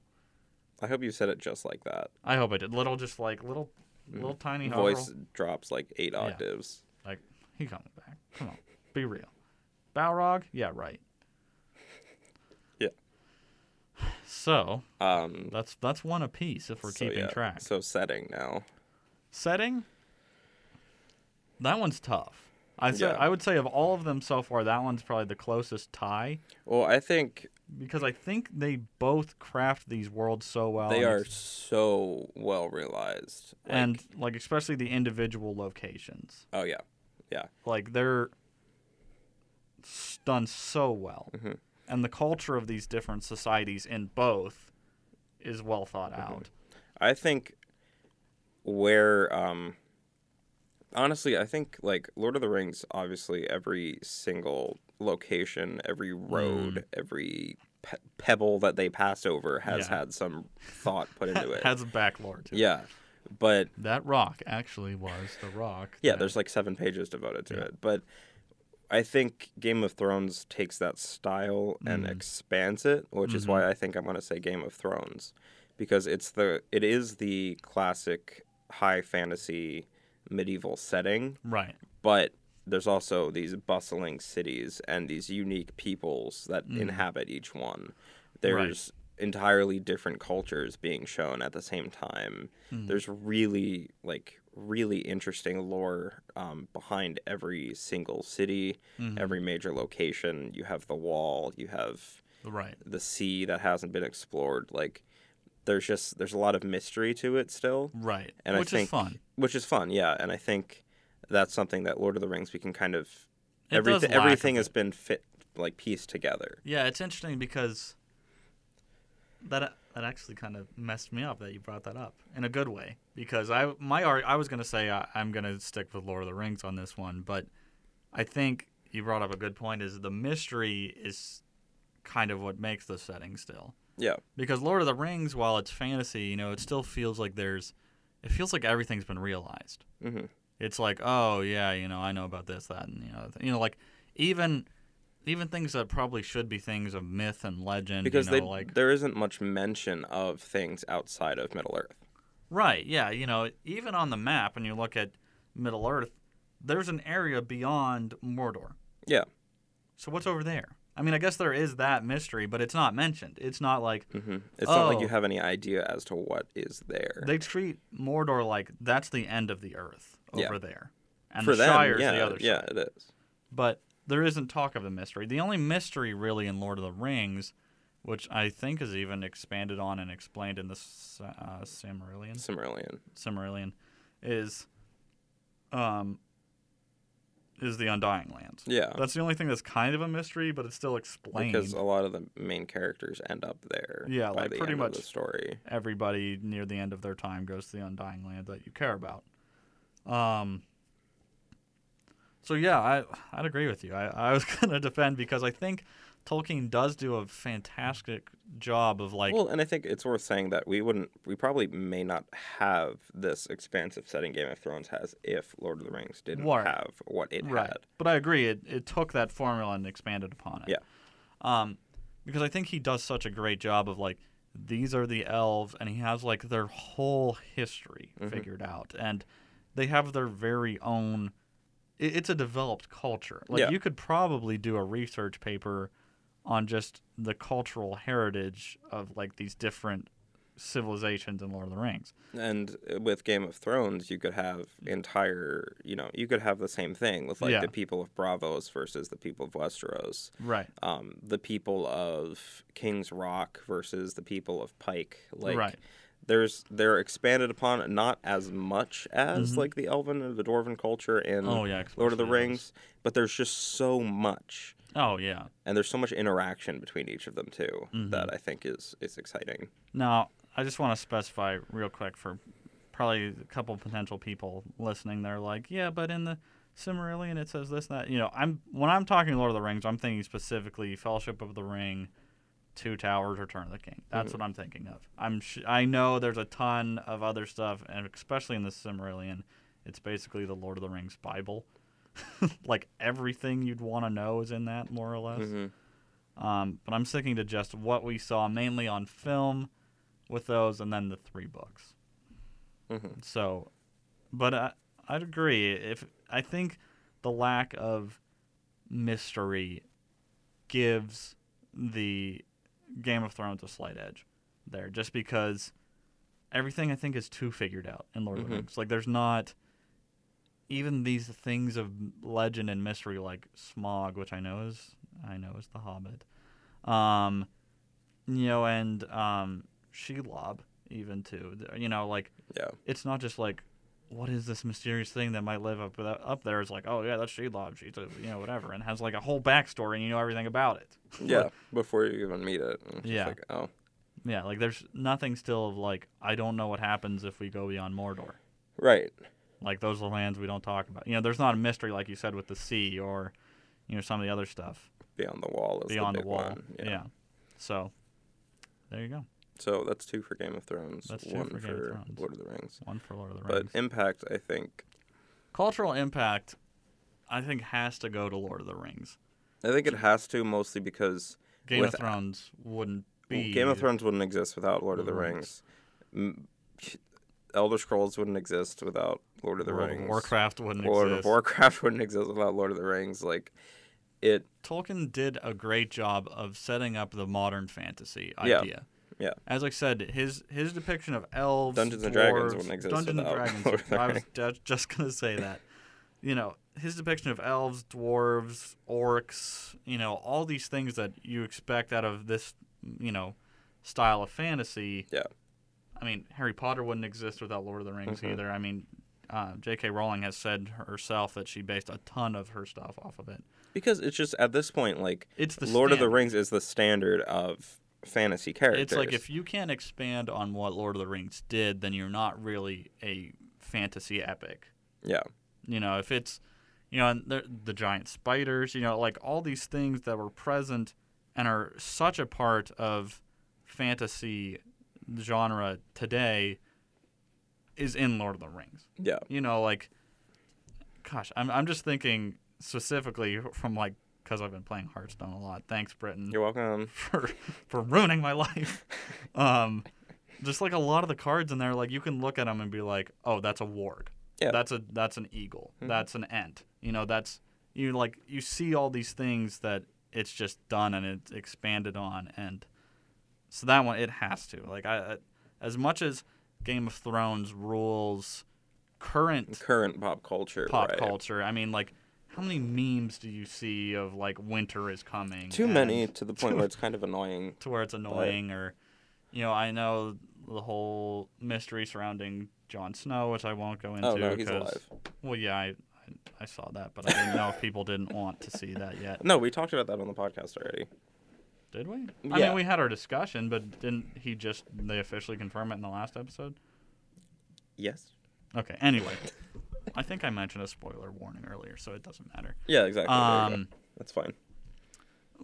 Speaker 1: I hope you said it just like that.
Speaker 2: I hope I did. Little, just like little, little tiny
Speaker 1: Mm. Voice drops like eight
Speaker 2: Yeah.
Speaker 1: octaves.
Speaker 2: Like he coming back. Come on, be real. Balrog, yeah, right.
Speaker 1: Yeah.
Speaker 2: So
Speaker 1: Um,
Speaker 2: that's that's one apiece if we're
Speaker 1: so,
Speaker 2: keeping
Speaker 1: yeah,
Speaker 2: track.
Speaker 1: So setting now.
Speaker 2: setting that one's tough I say,
Speaker 1: Yeah.
Speaker 2: I would say of all of them so far, that one's probably the closest tie
Speaker 1: Well, I think
Speaker 2: because I think they both craft these worlds so well.
Speaker 1: they are so well realized. Like,
Speaker 2: and like especially the individual locations,
Speaker 1: oh yeah, yeah,
Speaker 2: like they're done so well,
Speaker 1: Mhm.
Speaker 2: And the culture of these different societies in both is well thought
Speaker 1: Mm-hmm.
Speaker 2: out.
Speaker 1: I think where um honestly, I think like Lord of the Rings obviously every single location, every road,
Speaker 2: Mm.
Speaker 1: every pe- pebble that they pass over has
Speaker 2: Yeah.
Speaker 1: had some thought put into it.
Speaker 2: Has a backlore to it.
Speaker 1: yeah. But
Speaker 2: That rock actually was the rock.
Speaker 1: yeah,
Speaker 2: that-
Speaker 1: there's like 7 pages devoted to
Speaker 2: Yeah.
Speaker 1: it. But I think Game of Thrones takes that style and
Speaker 2: Mhm.
Speaker 1: expands it, which is why I think I'm going to say Game of Thrones because it's the it is the classic high fantasy medieval setting,
Speaker 2: Right.
Speaker 1: but there's also these bustling cities and these unique peoples that
Speaker 2: Mm.
Speaker 1: inhabit each one. There's entirely different cultures being shown at the same time.
Speaker 2: Mm.
Speaker 1: There's really like really interesting lore um, behind every single city,
Speaker 2: Mhm.
Speaker 1: every major location. You have the wall, you have
Speaker 2: Right.
Speaker 1: the sea that hasn't been explored. Like there's just there's a lot of mystery to it still,
Speaker 2: Right.
Speaker 1: and
Speaker 2: Which
Speaker 1: I think
Speaker 2: is fun.
Speaker 1: which is fun, yeah. And I think that's something that Lord of the Rings we can kind of
Speaker 2: It
Speaker 1: everything everything has been fit like pieced together.
Speaker 2: Yeah, it's interesting because that that actually kind of messed me up that you brought that up in a good way because I my I was gonna say I, I'm gonna stick with Lord of the Rings on this one, but I think you brought up a good point. Is the mystery is kind of what makes the setting still
Speaker 1: Yeah,
Speaker 2: because Lord of the Rings, while it's fantasy, you know, it still feels like there's it feels like everything's been realized.
Speaker 1: hmm
Speaker 2: It's like, oh yeah, you know, I know about this, that, and you know, you know, like even even things that probably should be things of myth and legend.
Speaker 1: because
Speaker 2: you know,
Speaker 1: they
Speaker 2: like
Speaker 1: there isn't much mention of things outside of Middle Earth.
Speaker 2: right, yeah, you know, even on the map, when you look at Middle Earth, there's an area beyond Mordor.
Speaker 1: Yeah,
Speaker 2: So what's over there? I mean, I guess there is that mystery, but it's not mentioned. It's not like
Speaker 1: hmm it's not like you
Speaker 2: Oh.
Speaker 1: have any idea as to what is there.
Speaker 2: they treat Mordor like that's the end of the Earth
Speaker 1: Yeah.
Speaker 2: over there, and
Speaker 1: For
Speaker 2: the
Speaker 1: them,
Speaker 2: Shire's
Speaker 1: yeah,
Speaker 2: the other
Speaker 1: yeah,
Speaker 2: side.
Speaker 1: it is.
Speaker 2: but there isn't talk of the mystery. The only mystery really in Lord of the Rings, which I think is even expanded on and explained in the uh, Silmarillion,
Speaker 1: Cimmerillion.
Speaker 2: Silmarillion, is um is the Undying Lands.
Speaker 1: Yeah,
Speaker 2: That's the only thing that's kind of a mystery, but it's still explained.
Speaker 1: because a lot of the main characters end up there.
Speaker 2: Yeah, like, pretty much.
Speaker 1: the story.
Speaker 2: Everybody near the end of their time goes to the Undying Land that you care about. Um. So yeah, I I'd agree with you. I, I was gonna defend because I think Tolkien does do a fantastic job of like
Speaker 1: well, and I think it's worth saying that we wouldn't, we probably may not have this expansive setting Game of Thrones has if Lord of the Rings didn't
Speaker 2: Right.
Speaker 1: have what it
Speaker 2: right.
Speaker 1: had.
Speaker 2: But I agree. It it took that formula and expanded upon it.
Speaker 1: Yeah.
Speaker 2: Um, because I think he does such a great job of like these are the elves, and he has like their whole history
Speaker 1: Mhm.
Speaker 2: figured out, and they have their very own. It, it's a developed culture. Like
Speaker 1: Yeah.
Speaker 2: you could probably do a research paper on just the cultural heritage of like these different civilizations in Lord of the Rings.
Speaker 1: And uh, with Game of Thrones, you could have entire, you know, you could have the same thing with like
Speaker 2: Yeah.
Speaker 1: the people of Braavos versus the people of Westeros,
Speaker 2: Right.
Speaker 1: um, the people of King's Rock versus the people of Pike. Like,
Speaker 2: Right.
Speaker 1: There's they're expanded upon not as much as
Speaker 2: Mhm.
Speaker 1: like the Elven or the Dwarven culture in
Speaker 2: Oh yeah.
Speaker 1: Lord of the. Rings, but there's just so much,
Speaker 2: Oh yeah.
Speaker 1: and there's so much interaction between each of them too
Speaker 2: Mhm.
Speaker 1: that I think is is exciting.
Speaker 2: Now, I just want to specify real quick for probably a couple potential people listening. They're like, yeah, but in the Cimmerillion it says this, that. You know, I'm when I'm talking Lord of the Rings, I'm thinking specifically Fellowship of the Ring, Two Towers, Return of the King. That's
Speaker 1: Mhm.
Speaker 2: what I'm thinking of. I'm sh- I know there's a ton of other stuff, and especially in the Cimmerillion, it's basically the Lord of the Rings Bible. like everything you'd want to know is in that, more or less.
Speaker 1: hmm
Speaker 2: Um, but I'm sticking to just what we saw mainly on film with those and then the three books.
Speaker 1: hmm
Speaker 2: So, but I, I'd agree. If I think the lack of mystery gives the Game of Thrones a slight edge there, just because everything I think is too figured out in Lord of
Speaker 1: Mhm.
Speaker 2: the Rings. Like, there's not even these things of legend and mystery like Smaug, which I know is I know is the Hobbit. Um, you know, and um, Shelob even too. You know, like
Speaker 1: Yeah.
Speaker 2: it's not just like what is this mysterious thing that might live up up there? It's like, oh yeah, that's Shelob. She's a, you know whatever, and has like a whole backstory, and you know everything about it.
Speaker 1: Yeah, before you even meet it. and it's just
Speaker 2: Yeah.
Speaker 1: Like, oh,
Speaker 2: Yeah, like there's nothing still of like I don't know what happens if we go beyond Mordor.
Speaker 1: right.
Speaker 2: Like those are lands we don't talk about. You know, there's not a mystery like you said with the sea or you know some of the other stuff
Speaker 1: Beyond the wall is
Speaker 2: beyond
Speaker 1: the
Speaker 2: the, wall.
Speaker 1: one.
Speaker 2: Yeah. So there you go.
Speaker 1: So that's two for Game of Thrones.
Speaker 2: That's two
Speaker 1: one
Speaker 2: for Game of Thrones.
Speaker 1: Lord of the Rings.
Speaker 2: One for Lord of the Rings.
Speaker 1: But Impact, I think,
Speaker 2: Cultural impact, I think, has to go to Lord of the Rings.
Speaker 1: I think it has to mostly because
Speaker 2: Game of Thrones wouldn't be
Speaker 1: Game of Thrones wouldn't exist without Lord of the
Speaker 2: Lord of the
Speaker 1: Rings. M- Elder Scrolls wouldn't exist without Lord of the
Speaker 2: World of
Speaker 1: Rings.
Speaker 2: Warcraft wouldn't
Speaker 1: World
Speaker 2: exist.
Speaker 1: of Warcraft wouldn't exist without Lord of the Rings. Like, it.
Speaker 2: Tolkien did a great job of setting up the modern fantasy idea.
Speaker 1: Yeah.
Speaker 2: As I said, his his depiction of elves,
Speaker 1: Dungeons and Dragons wouldn't exist
Speaker 2: Dungeons and Dragons. I was ju- just gonna say that. You know, his depiction of elves, dwarves, orcs. You know, all these things that you expect out of this, you know, style of fantasy.
Speaker 1: Yeah.
Speaker 2: I mean, Harry Potter wouldn't exist without Lord of the Rings
Speaker 1: Mhm.
Speaker 2: either. I mean, uh, J.K. Rowling has said herself that she based a ton of her stuff off of it.
Speaker 1: Because it's just at this point, like,
Speaker 2: It's the
Speaker 1: Lord of the. Rings is the standard of fantasy characters.
Speaker 2: It's like if you can't expand on what Lord of the Rings did, then you're not really a fantasy epic.
Speaker 1: Yeah.
Speaker 2: You know, if it's, you know, and the, the giant spiders, you know, like all these things that were present and are such a part of fantasy genre today is in Lord of the Rings.
Speaker 1: Yeah.
Speaker 2: You know, like, gosh, I'm, I'm just thinking specifically from like, because I've been playing Hearthstone a lot. Thanks, Britton
Speaker 1: You're welcome.
Speaker 2: for for ruining my life. Um, just like a lot of the cards in there, like you can look at them and be like, "Oh, that's a warg.
Speaker 1: Yeah.
Speaker 2: That's a that's an eagle.
Speaker 1: Mhm.
Speaker 2: That's an ant. You know, that's you like you see all these things that it's just done and it's expanded on, and so that one it has to. Like I, I as much as Game of Thrones rules current
Speaker 1: Current pop culture.
Speaker 2: pop
Speaker 1: right.
Speaker 2: culture. I mean, like. How many memes do you see of like winter is coming?
Speaker 1: Too many to the point where it's kind of annoying.
Speaker 2: to where it's annoying or you know i know the whole mystery surrounding Jon Snow which I won't go into
Speaker 1: Oh no, he's alive.
Speaker 2: well yeah I, I I saw that but I didn't know if people didn't want to see that yet
Speaker 1: No, we talked about that on the podcast already.
Speaker 2: did we I mean we had our discussion but didn't he just they officially confirm it in the last episode
Speaker 1: Yes.
Speaker 2: okay anyway I think I mentioned a spoiler warning earlier so it doesn't matter
Speaker 1: Yeah, exactly. There you go.
Speaker 2: um
Speaker 1: That's fine.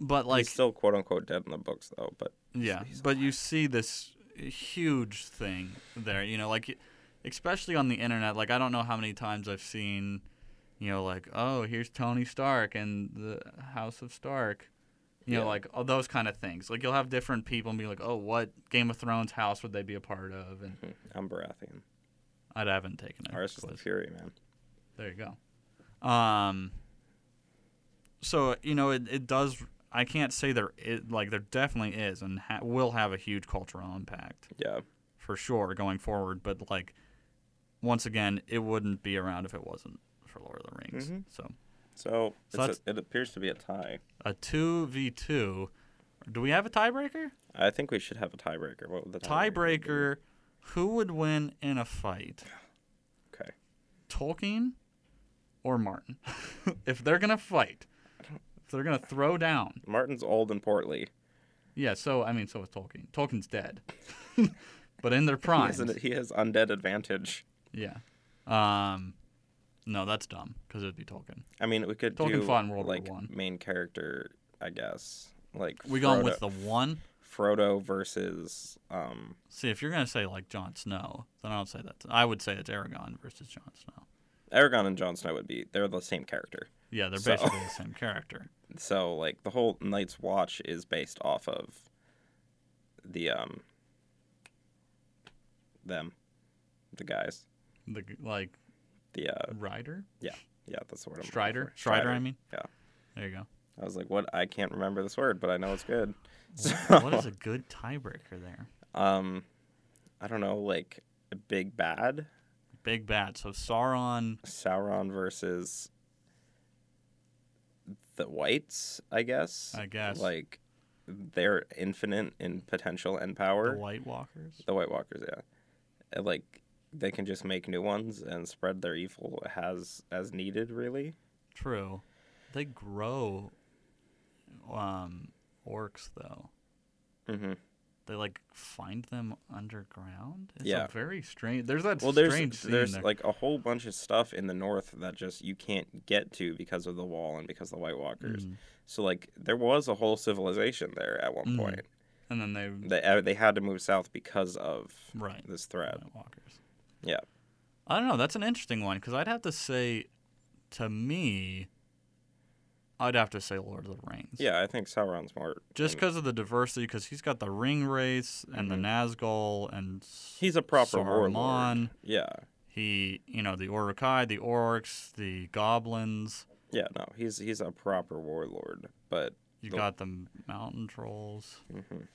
Speaker 2: but like
Speaker 1: he's still quote unquote dead in the books though, but
Speaker 2: Yeah,
Speaker 1: he's
Speaker 2: but you see this huge thing there, you know, like especially on the internet. Like I don't know how many times I've seen, you know, like oh here's Tony Stark and the House of Stark, you know,
Speaker 1: Yeah.
Speaker 2: like all those kind of things. Like you'll have different people and be like, oh, what Game of Thrones house would they be a part of? And
Speaker 1: hmm, I'm Baratheon.
Speaker 2: I haven't taken it.
Speaker 1: Ours is the Fury, man.
Speaker 2: There you go. Um. So you know, it, it does. I can't say there is like there definitely is and ha- will have a huge cultural impact
Speaker 1: Yeah.
Speaker 2: for sure going forward. But like, once again, it wouldn't be around if it wasn't for Lord of the Rings.
Speaker 1: Mhm.
Speaker 2: So
Speaker 1: So,
Speaker 2: So
Speaker 1: it's a, it appears to be a tie.
Speaker 2: a two v two. Do we have a tiebreaker?
Speaker 1: I think we should have a tiebreaker. What would the tiebreaker?
Speaker 2: Tiebreaker. Who would win in a fight?
Speaker 1: Okay.
Speaker 2: Tolkien or Martin? if they're gonna fight, if they're gonna throw down,
Speaker 1: Martin's old and portly.
Speaker 2: yeah. So I mean, so is Tolkien. Tolkien's dead, but in their
Speaker 1: He
Speaker 2: prime,
Speaker 1: an, he has undead advantage.
Speaker 2: yeah. Um, no, that's dumb because it'd be Tolkien.
Speaker 1: I mean, we could
Speaker 2: Tolkien
Speaker 1: do
Speaker 2: fought in World War
Speaker 1: like
Speaker 2: One.
Speaker 1: main character, I guess. Like
Speaker 2: We going with the one.
Speaker 1: Frodo versus um
Speaker 2: See, if you're gonna say like Jon Snow, then I don't say that. I would say it's Aragorn versus Jon Snow.
Speaker 1: Aragorn and Jon Snow would be they're the same character.
Speaker 2: Yeah, they're
Speaker 1: So-
Speaker 2: basically the same character.
Speaker 1: So like the whole Night's Watch is based off of the um them, the guys,
Speaker 2: The like
Speaker 1: the uh
Speaker 2: Rider,
Speaker 1: yeah yeah, that's the word. I'm
Speaker 2: Strider. Strider. I mean,
Speaker 1: Yeah.
Speaker 2: There you go.
Speaker 1: I was like, what? I can't remember this word, but I know it's good. So,
Speaker 2: what is a good tiebreaker there?
Speaker 1: um, I don't know, like a big bad
Speaker 2: Big bad. So Sauron.
Speaker 1: Sauron versus the whites, I guess.
Speaker 2: I guess.
Speaker 1: Like they're infinite in potential and power. The.
Speaker 2: White Walkers.
Speaker 1: The White Walkers, yeah. And, like they can just make new ones and spread their evil as as needed, really.
Speaker 2: True. They grow. Um, orcs though.
Speaker 1: Mm-hmm.
Speaker 2: They like find them underground. It's
Speaker 1: Yeah.
Speaker 2: A very strange. There's that
Speaker 1: Well, there's there's
Speaker 2: there.
Speaker 1: like a whole bunch of stuff in the north that just you can't get to because of the wall and because of the White Walkers.
Speaker 2: Mm.
Speaker 1: So like there was a whole civilization there at one
Speaker 2: Mm.
Speaker 1: point.
Speaker 2: and then they
Speaker 1: They uh, they had to move south because of
Speaker 2: right.
Speaker 1: this threat.
Speaker 2: White Walkers.
Speaker 1: Yeah.
Speaker 2: I don't know. That's an interesting one because I'd have to say, to me, I'd have to say Lord of the Rings.
Speaker 1: Yeah, I think Sauron's more.
Speaker 2: Just because of the diversity, because he's got the Ringwraiths and the Nazgul and
Speaker 1: Mm-hmm. he's a proper
Speaker 2: Saruman.
Speaker 1: warlord. Yeah,
Speaker 2: He, you know, the Uruk-hai, the orcs, the goblins.
Speaker 1: yeah, no, he's he's a proper warlord. But
Speaker 2: You
Speaker 1: The-
Speaker 2: got the mountain trolls.
Speaker 1: Mhm.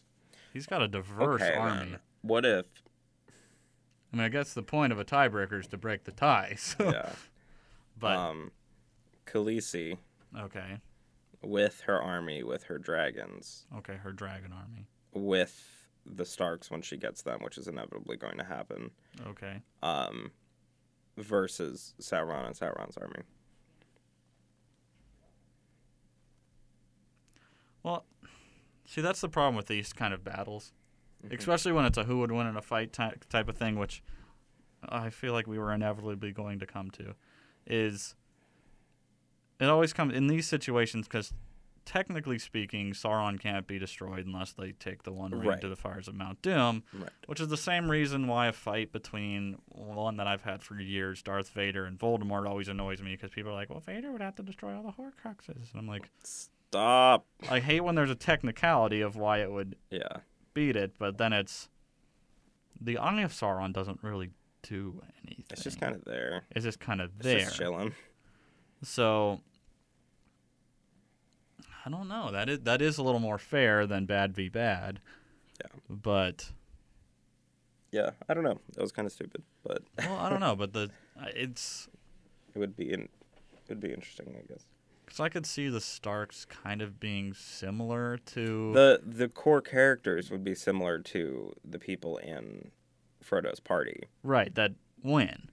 Speaker 2: He's got a diverse
Speaker 1: okay,
Speaker 2: army.
Speaker 1: what if?
Speaker 2: I mean, I guess the point of a tiebreaker is to break the tie. So,
Speaker 1: Yeah,
Speaker 2: but
Speaker 1: um, Khaleesi
Speaker 2: okay,
Speaker 1: with her army, with her dragons,
Speaker 2: okay, her dragon army.
Speaker 1: with the Starks when she gets them, which is inevitably going to happen.
Speaker 2: Okay,
Speaker 1: Um, versus Sauron and Sauron's army.
Speaker 2: well, see, that's the problem with these kind of battles,
Speaker 1: Mm-hmm.
Speaker 2: especially when it's a who would win in a fight ty- type of thing, which I feel like we were inevitably going to come to, is it always comes in these situations because technically speaking, Sauron can't be destroyed unless they take the One Ring
Speaker 1: Right.
Speaker 2: to the fires of Mount Doom.
Speaker 1: Right.
Speaker 2: Which is the same reason why a fight between one that I've had for years, Darth Vader and Voldemort, always annoys me because people are like, "Well, Vader would have to destroy all the Horcruxes," and I'm like,
Speaker 1: Stop.
Speaker 2: I hate when there's a technicality of why it would
Speaker 1: Yeah.
Speaker 2: beat it, but then it's the Eye of Sauron doesn't really do anything.
Speaker 1: It's just kind of there.
Speaker 2: it's just kind of
Speaker 1: It's
Speaker 2: there.
Speaker 1: just chilling.
Speaker 2: So I don't know. That is that is a little more fair than bad v bad.
Speaker 1: Yeah.
Speaker 2: But
Speaker 1: Yeah, I don't know. That was kind of stupid, but
Speaker 2: well, I don't know. But the it's
Speaker 1: it would be in, it would be interesting, I guess.
Speaker 2: Because I could see the Starks kind of being similar to.
Speaker 1: The the core characters would be similar to the people in Frodo's party
Speaker 2: right, that win.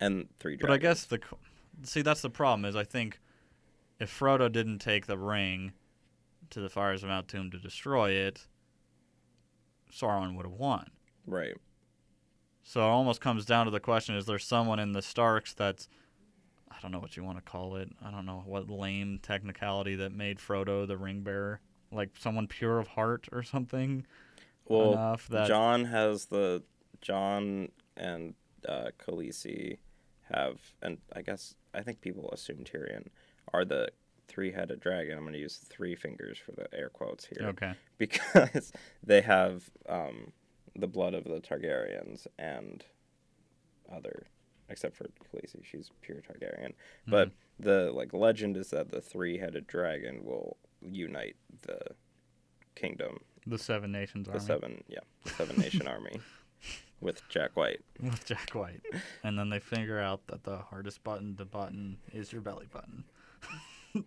Speaker 1: And Three dragons.
Speaker 2: But I guess the. See, that's the problem, is I think if Frodo didn't take the ring to the fires of Mount Doom to destroy it, Sauron would have won.
Speaker 1: right.
Speaker 2: So it almost comes down to the question is there someone in the Starks that's. I don't know what you want to call it. I don't know what lame technicality that made Frodo the ring bearer. Like someone pure of heart or something.
Speaker 1: Well,
Speaker 2: enough that
Speaker 1: Jon has the Jon and uh, Khaleesi have, and I guess I think people assume Tyrion are the three-headed dragon. I'm going to use three fingers for the air quotes here
Speaker 2: Okay.
Speaker 1: because they have um, the blood of the Targaryens and other, except for Khaleesi, she's pure Targaryen. But the like legend is that the three-headed dragon will unite the kingdom
Speaker 2: The Seven Nations
Speaker 1: the
Speaker 2: Army.
Speaker 1: seven yeah the seven nation army with jack white
Speaker 2: with Jack White. and then they figure out that the hardest button to button is your belly button.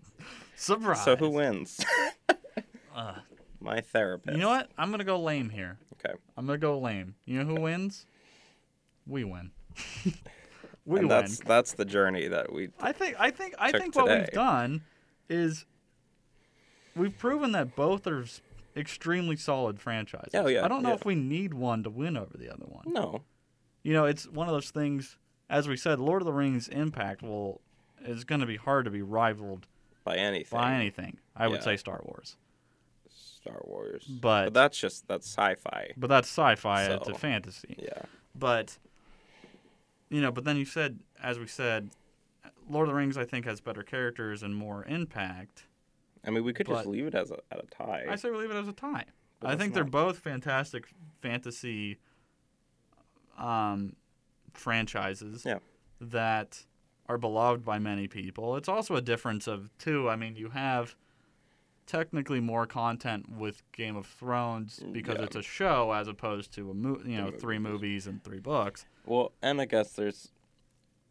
Speaker 2: Surprise.
Speaker 1: so who wins
Speaker 2: Uh,
Speaker 1: my therapist
Speaker 2: you know what? I'm gonna go lame here.
Speaker 1: okay
Speaker 2: I'm gonna go lame. You know who wins? We win. we
Speaker 1: and
Speaker 2: win.
Speaker 1: that's that's the journey that we
Speaker 2: I think I think I think what we've done is we've proven that both are extremely solid franchises.
Speaker 1: Oh, yeah,
Speaker 2: I don't know
Speaker 1: yeah.
Speaker 2: if we need one to win over the other one.
Speaker 1: no
Speaker 2: You know, it's one of those things. As we said, Lord of the Rings impact will is going to be hard to be rivaled
Speaker 1: by anything
Speaker 2: by anything. I would say Star Wars,
Speaker 1: star wars
Speaker 2: But-
Speaker 1: but that's just that's sci-fi
Speaker 2: but that's sci-fi. It's a fantasy.
Speaker 1: yeah
Speaker 2: But you know, but then you said, as we said, Lord of the Rings I think has better characters and more impact.
Speaker 1: I mean we could just leave it as a at a tie
Speaker 2: I say we leave it as a tie.
Speaker 1: But
Speaker 2: I think they're both fantastic fantasy um, franchises
Speaker 1: Yeah.
Speaker 2: that are beloved by many people. It's also a difference of two. I mean, you have technically more content with Game of Thrones because
Speaker 1: Yeah.
Speaker 2: it's a show as opposed to a mo- you know three
Speaker 1: movies
Speaker 2: and three books.
Speaker 1: well and i guess there's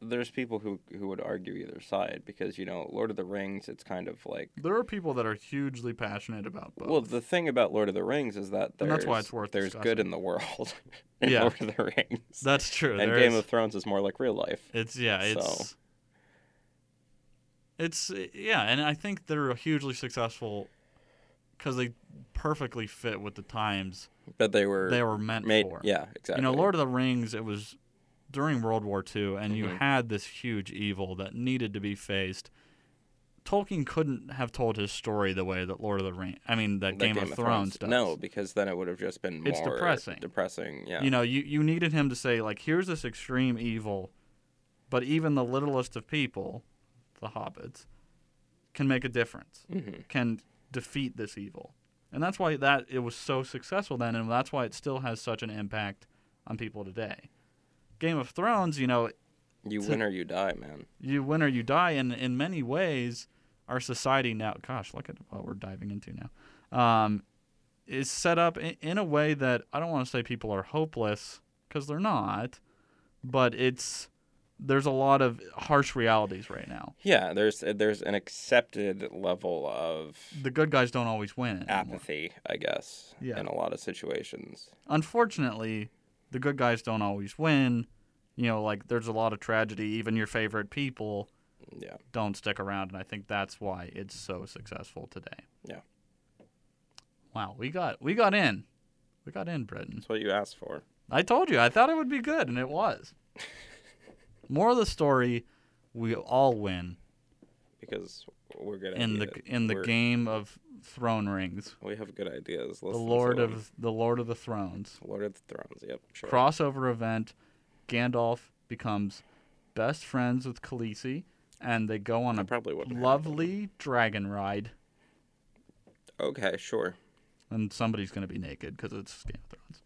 Speaker 1: there's people who who would argue either side because you know lord of the rings it's kind of like
Speaker 2: There are people that are hugely passionate about both.
Speaker 1: Well, the thing about Lord of the Rings is that there's
Speaker 2: And that's why it's worth
Speaker 1: there's good in the world in
Speaker 2: Yeah.
Speaker 1: Lord of the Rings.
Speaker 2: That's true.
Speaker 1: and
Speaker 2: There
Speaker 1: Game
Speaker 2: is-
Speaker 1: of Thrones is more like real life.
Speaker 2: It's yeah, it's
Speaker 1: So-
Speaker 2: it's yeah, and I think they're hugely successful because they perfectly fit with the times
Speaker 1: But they were
Speaker 2: they were meant
Speaker 1: made.
Speaker 2: for.
Speaker 1: Yeah, exactly.
Speaker 2: You know, Lord of the Rings, it was during World War II, and you
Speaker 1: Mhm.
Speaker 2: had this huge evil that needed to be faced. Tolkien couldn't have told his story the way that Lord of the Rings, I mean, that, Game, of, Thrones, does.
Speaker 1: No, because then it would have just been more
Speaker 2: It's depressing.
Speaker 1: Depressing. Yeah.
Speaker 2: You know, you, you needed him to say, like, here's this extreme evil, but even the littlest of people, the hobbits, can make a difference,
Speaker 1: hmm
Speaker 2: can defeat this evil. And that's why that it was so successful then and that's why it still has such an impact on people today. Game of Thrones, you know,
Speaker 1: You
Speaker 2: To-
Speaker 1: win or you die, man.
Speaker 2: you win or you die and in many ways our society now gosh look at what we're diving into now um, is set up in, in a way that i don't want to say people are hopeless because they're not but it's there's a lot of harsh realities right now
Speaker 1: Yeah, there's there's an accepted level of
Speaker 2: the good guys don't always win anymore.
Speaker 1: apathy, I guess,
Speaker 2: Yeah.
Speaker 1: in a lot of situations.
Speaker 2: unfortunately the good guys don't always win. You know like there's a lot of tragedy. Even your favorite people
Speaker 1: Yeah.
Speaker 2: don't stick around and i think that's why it's so successful today.
Speaker 1: Yeah.
Speaker 2: wow we got we got in. We got in Britton
Speaker 1: That's what you asked for.
Speaker 2: i told you i thought it would be good and it was. More of the story we all win
Speaker 1: Because we're good
Speaker 2: in the
Speaker 1: ideas.
Speaker 2: in the
Speaker 1: We're-
Speaker 2: game of throne rings
Speaker 1: We have good ideas.
Speaker 2: the lord of the lord of the thrones
Speaker 1: Lord of the Thrones. Yep. Sure.
Speaker 2: crossover event gandalf becomes best friends with khaleesi and they go on
Speaker 1: I
Speaker 2: a lovely dragon ride.
Speaker 1: Okay, sure.
Speaker 2: and somebody's going to be naked because it's Game of Thrones.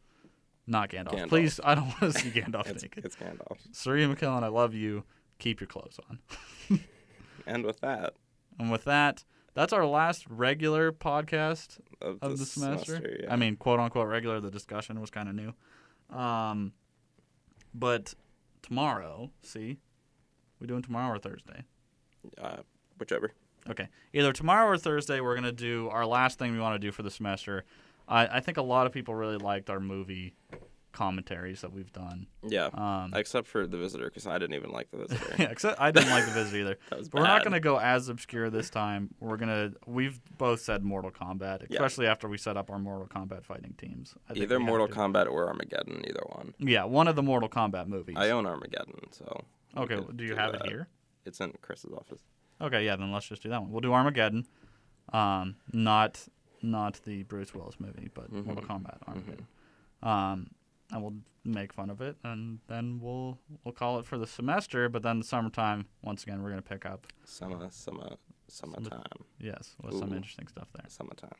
Speaker 2: Not Gandalf.
Speaker 1: Gandalf.
Speaker 2: Please, I don't want to see Gandalf
Speaker 1: It's,
Speaker 2: naked.
Speaker 1: it's Gandalf.
Speaker 2: Sir Ian McKellen, I love you. Keep your clothes on.
Speaker 1: And with that,
Speaker 2: And with that, that's our last regular podcast
Speaker 1: of,
Speaker 2: of the
Speaker 1: this
Speaker 2: semester.
Speaker 1: yeah.
Speaker 2: I mean, quote unquote regular. The discussion was kind of new. Um, but tomorrow, see, we doing tomorrow or Thursday?
Speaker 1: uh, whichever.
Speaker 2: Okay. Either tomorrow or Thursday, we're going to do our last thing we want to do for the semester. I, I think a lot of people really liked our movie commentaries that we've done.
Speaker 1: Yeah.
Speaker 2: Um,
Speaker 1: Except for the visitor, because I didn't even like the visitor.
Speaker 2: yeah, except I didn't like the visitor either.
Speaker 1: That
Speaker 2: But we're not going to go as obscure this time. We're going to, we've both said Mortal Kombat,
Speaker 1: Yeah.
Speaker 2: especially after we set up our Mortal Kombat fighting teams. I think
Speaker 1: Either Mortal Kombat or Armageddon, either one.
Speaker 2: Yeah, one of the Mortal Kombat movies.
Speaker 1: I own Armageddon, so.
Speaker 2: okay,
Speaker 1: could
Speaker 2: do you have it here?
Speaker 1: It's in Chris's office.
Speaker 2: Okay, yeah, then let's just do that one. We'll do Armageddon. Um, not not the Bruce Willis movie, but Mortal
Speaker 1: Mhm.
Speaker 2: Kombat Armageddon. Um, and we'll make fun of it, and then we'll we'll call it for the semester. But then the summertime, once again, we're gonna pick up.
Speaker 1: Summer, summer, summertime,
Speaker 2: Yes, with some interesting stuff there.
Speaker 1: summertime.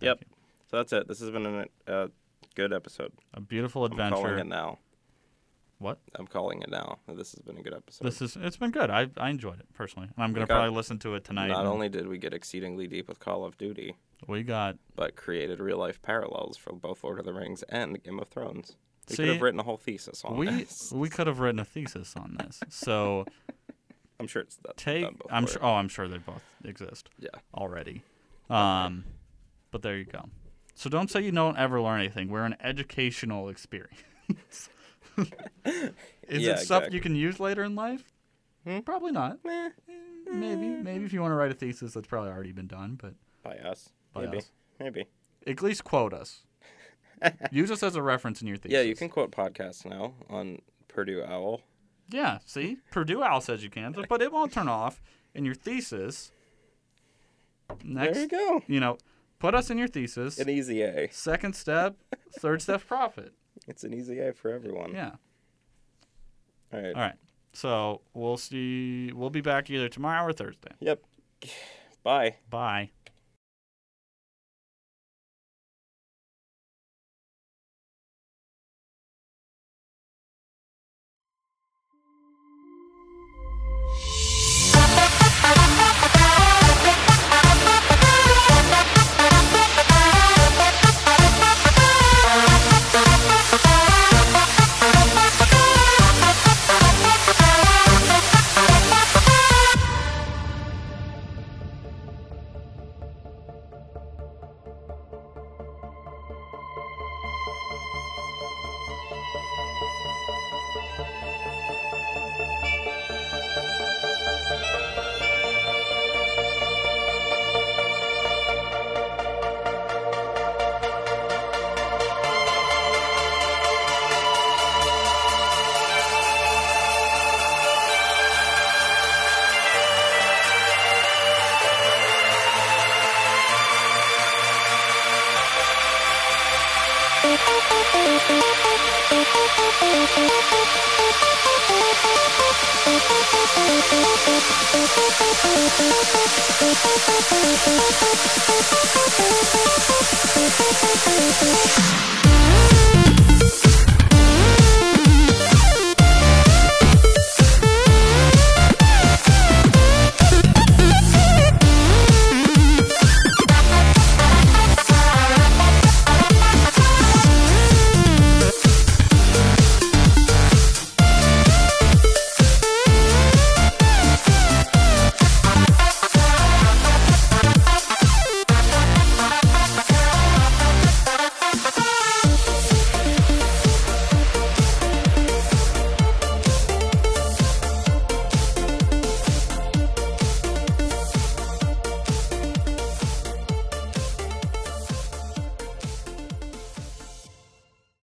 Speaker 2: Thank
Speaker 1: Yep.
Speaker 2: you.
Speaker 1: So that's it. This has been a uh, good episode.
Speaker 2: A beautiful adventure.
Speaker 1: I'm calling
Speaker 2: adventure.
Speaker 1: it now.
Speaker 2: What?
Speaker 1: I'm calling it now. This has been a good episode.
Speaker 2: This is it's been good. I I enjoyed it personally. And I'm gonna
Speaker 1: got-
Speaker 2: probably listen to it tonight.
Speaker 1: Not
Speaker 2: and
Speaker 1: only did we get exceedingly deep with Call of Duty,
Speaker 2: we got
Speaker 1: but created real life parallels for both Lord of the Rings and Game of Thrones. We could have written a whole thesis on
Speaker 2: we
Speaker 1: this.
Speaker 2: we could have written a thesis on this. So
Speaker 1: I'm sure it's done,
Speaker 2: take. I'm sure oh I'm sure they both exist.
Speaker 1: Yeah.
Speaker 2: already. Um, but there you go. So don't say you don't ever learn anything. We're an educational experience. Is
Speaker 1: Yeah,
Speaker 2: it stuff you can use later in life?
Speaker 1: Hmm?
Speaker 2: Probably not.
Speaker 1: Eh,
Speaker 2: Maybe, maybe if you want to write a thesis, that's probably already been done. But
Speaker 1: by us.
Speaker 2: By
Speaker 1: maybe.
Speaker 2: us.
Speaker 1: Maybe.
Speaker 2: at least quote us. use us as a reference in your thesis.
Speaker 1: Yeah, you can quote podcasts now on Purdue Owl.
Speaker 2: Yeah, see, Purdue Owl says you can, but it won't turn off in your thesis. Next,
Speaker 1: There you go.
Speaker 2: you know, put us in your thesis.
Speaker 1: An easy A.
Speaker 2: Second step, third step, profit.
Speaker 1: It's an easy A for everyone.
Speaker 2: Yeah.
Speaker 1: All right.
Speaker 2: All right. So we'll see. We'll be back either tomorrow or Thursday.
Speaker 1: Yep. Bye.
Speaker 2: Bye.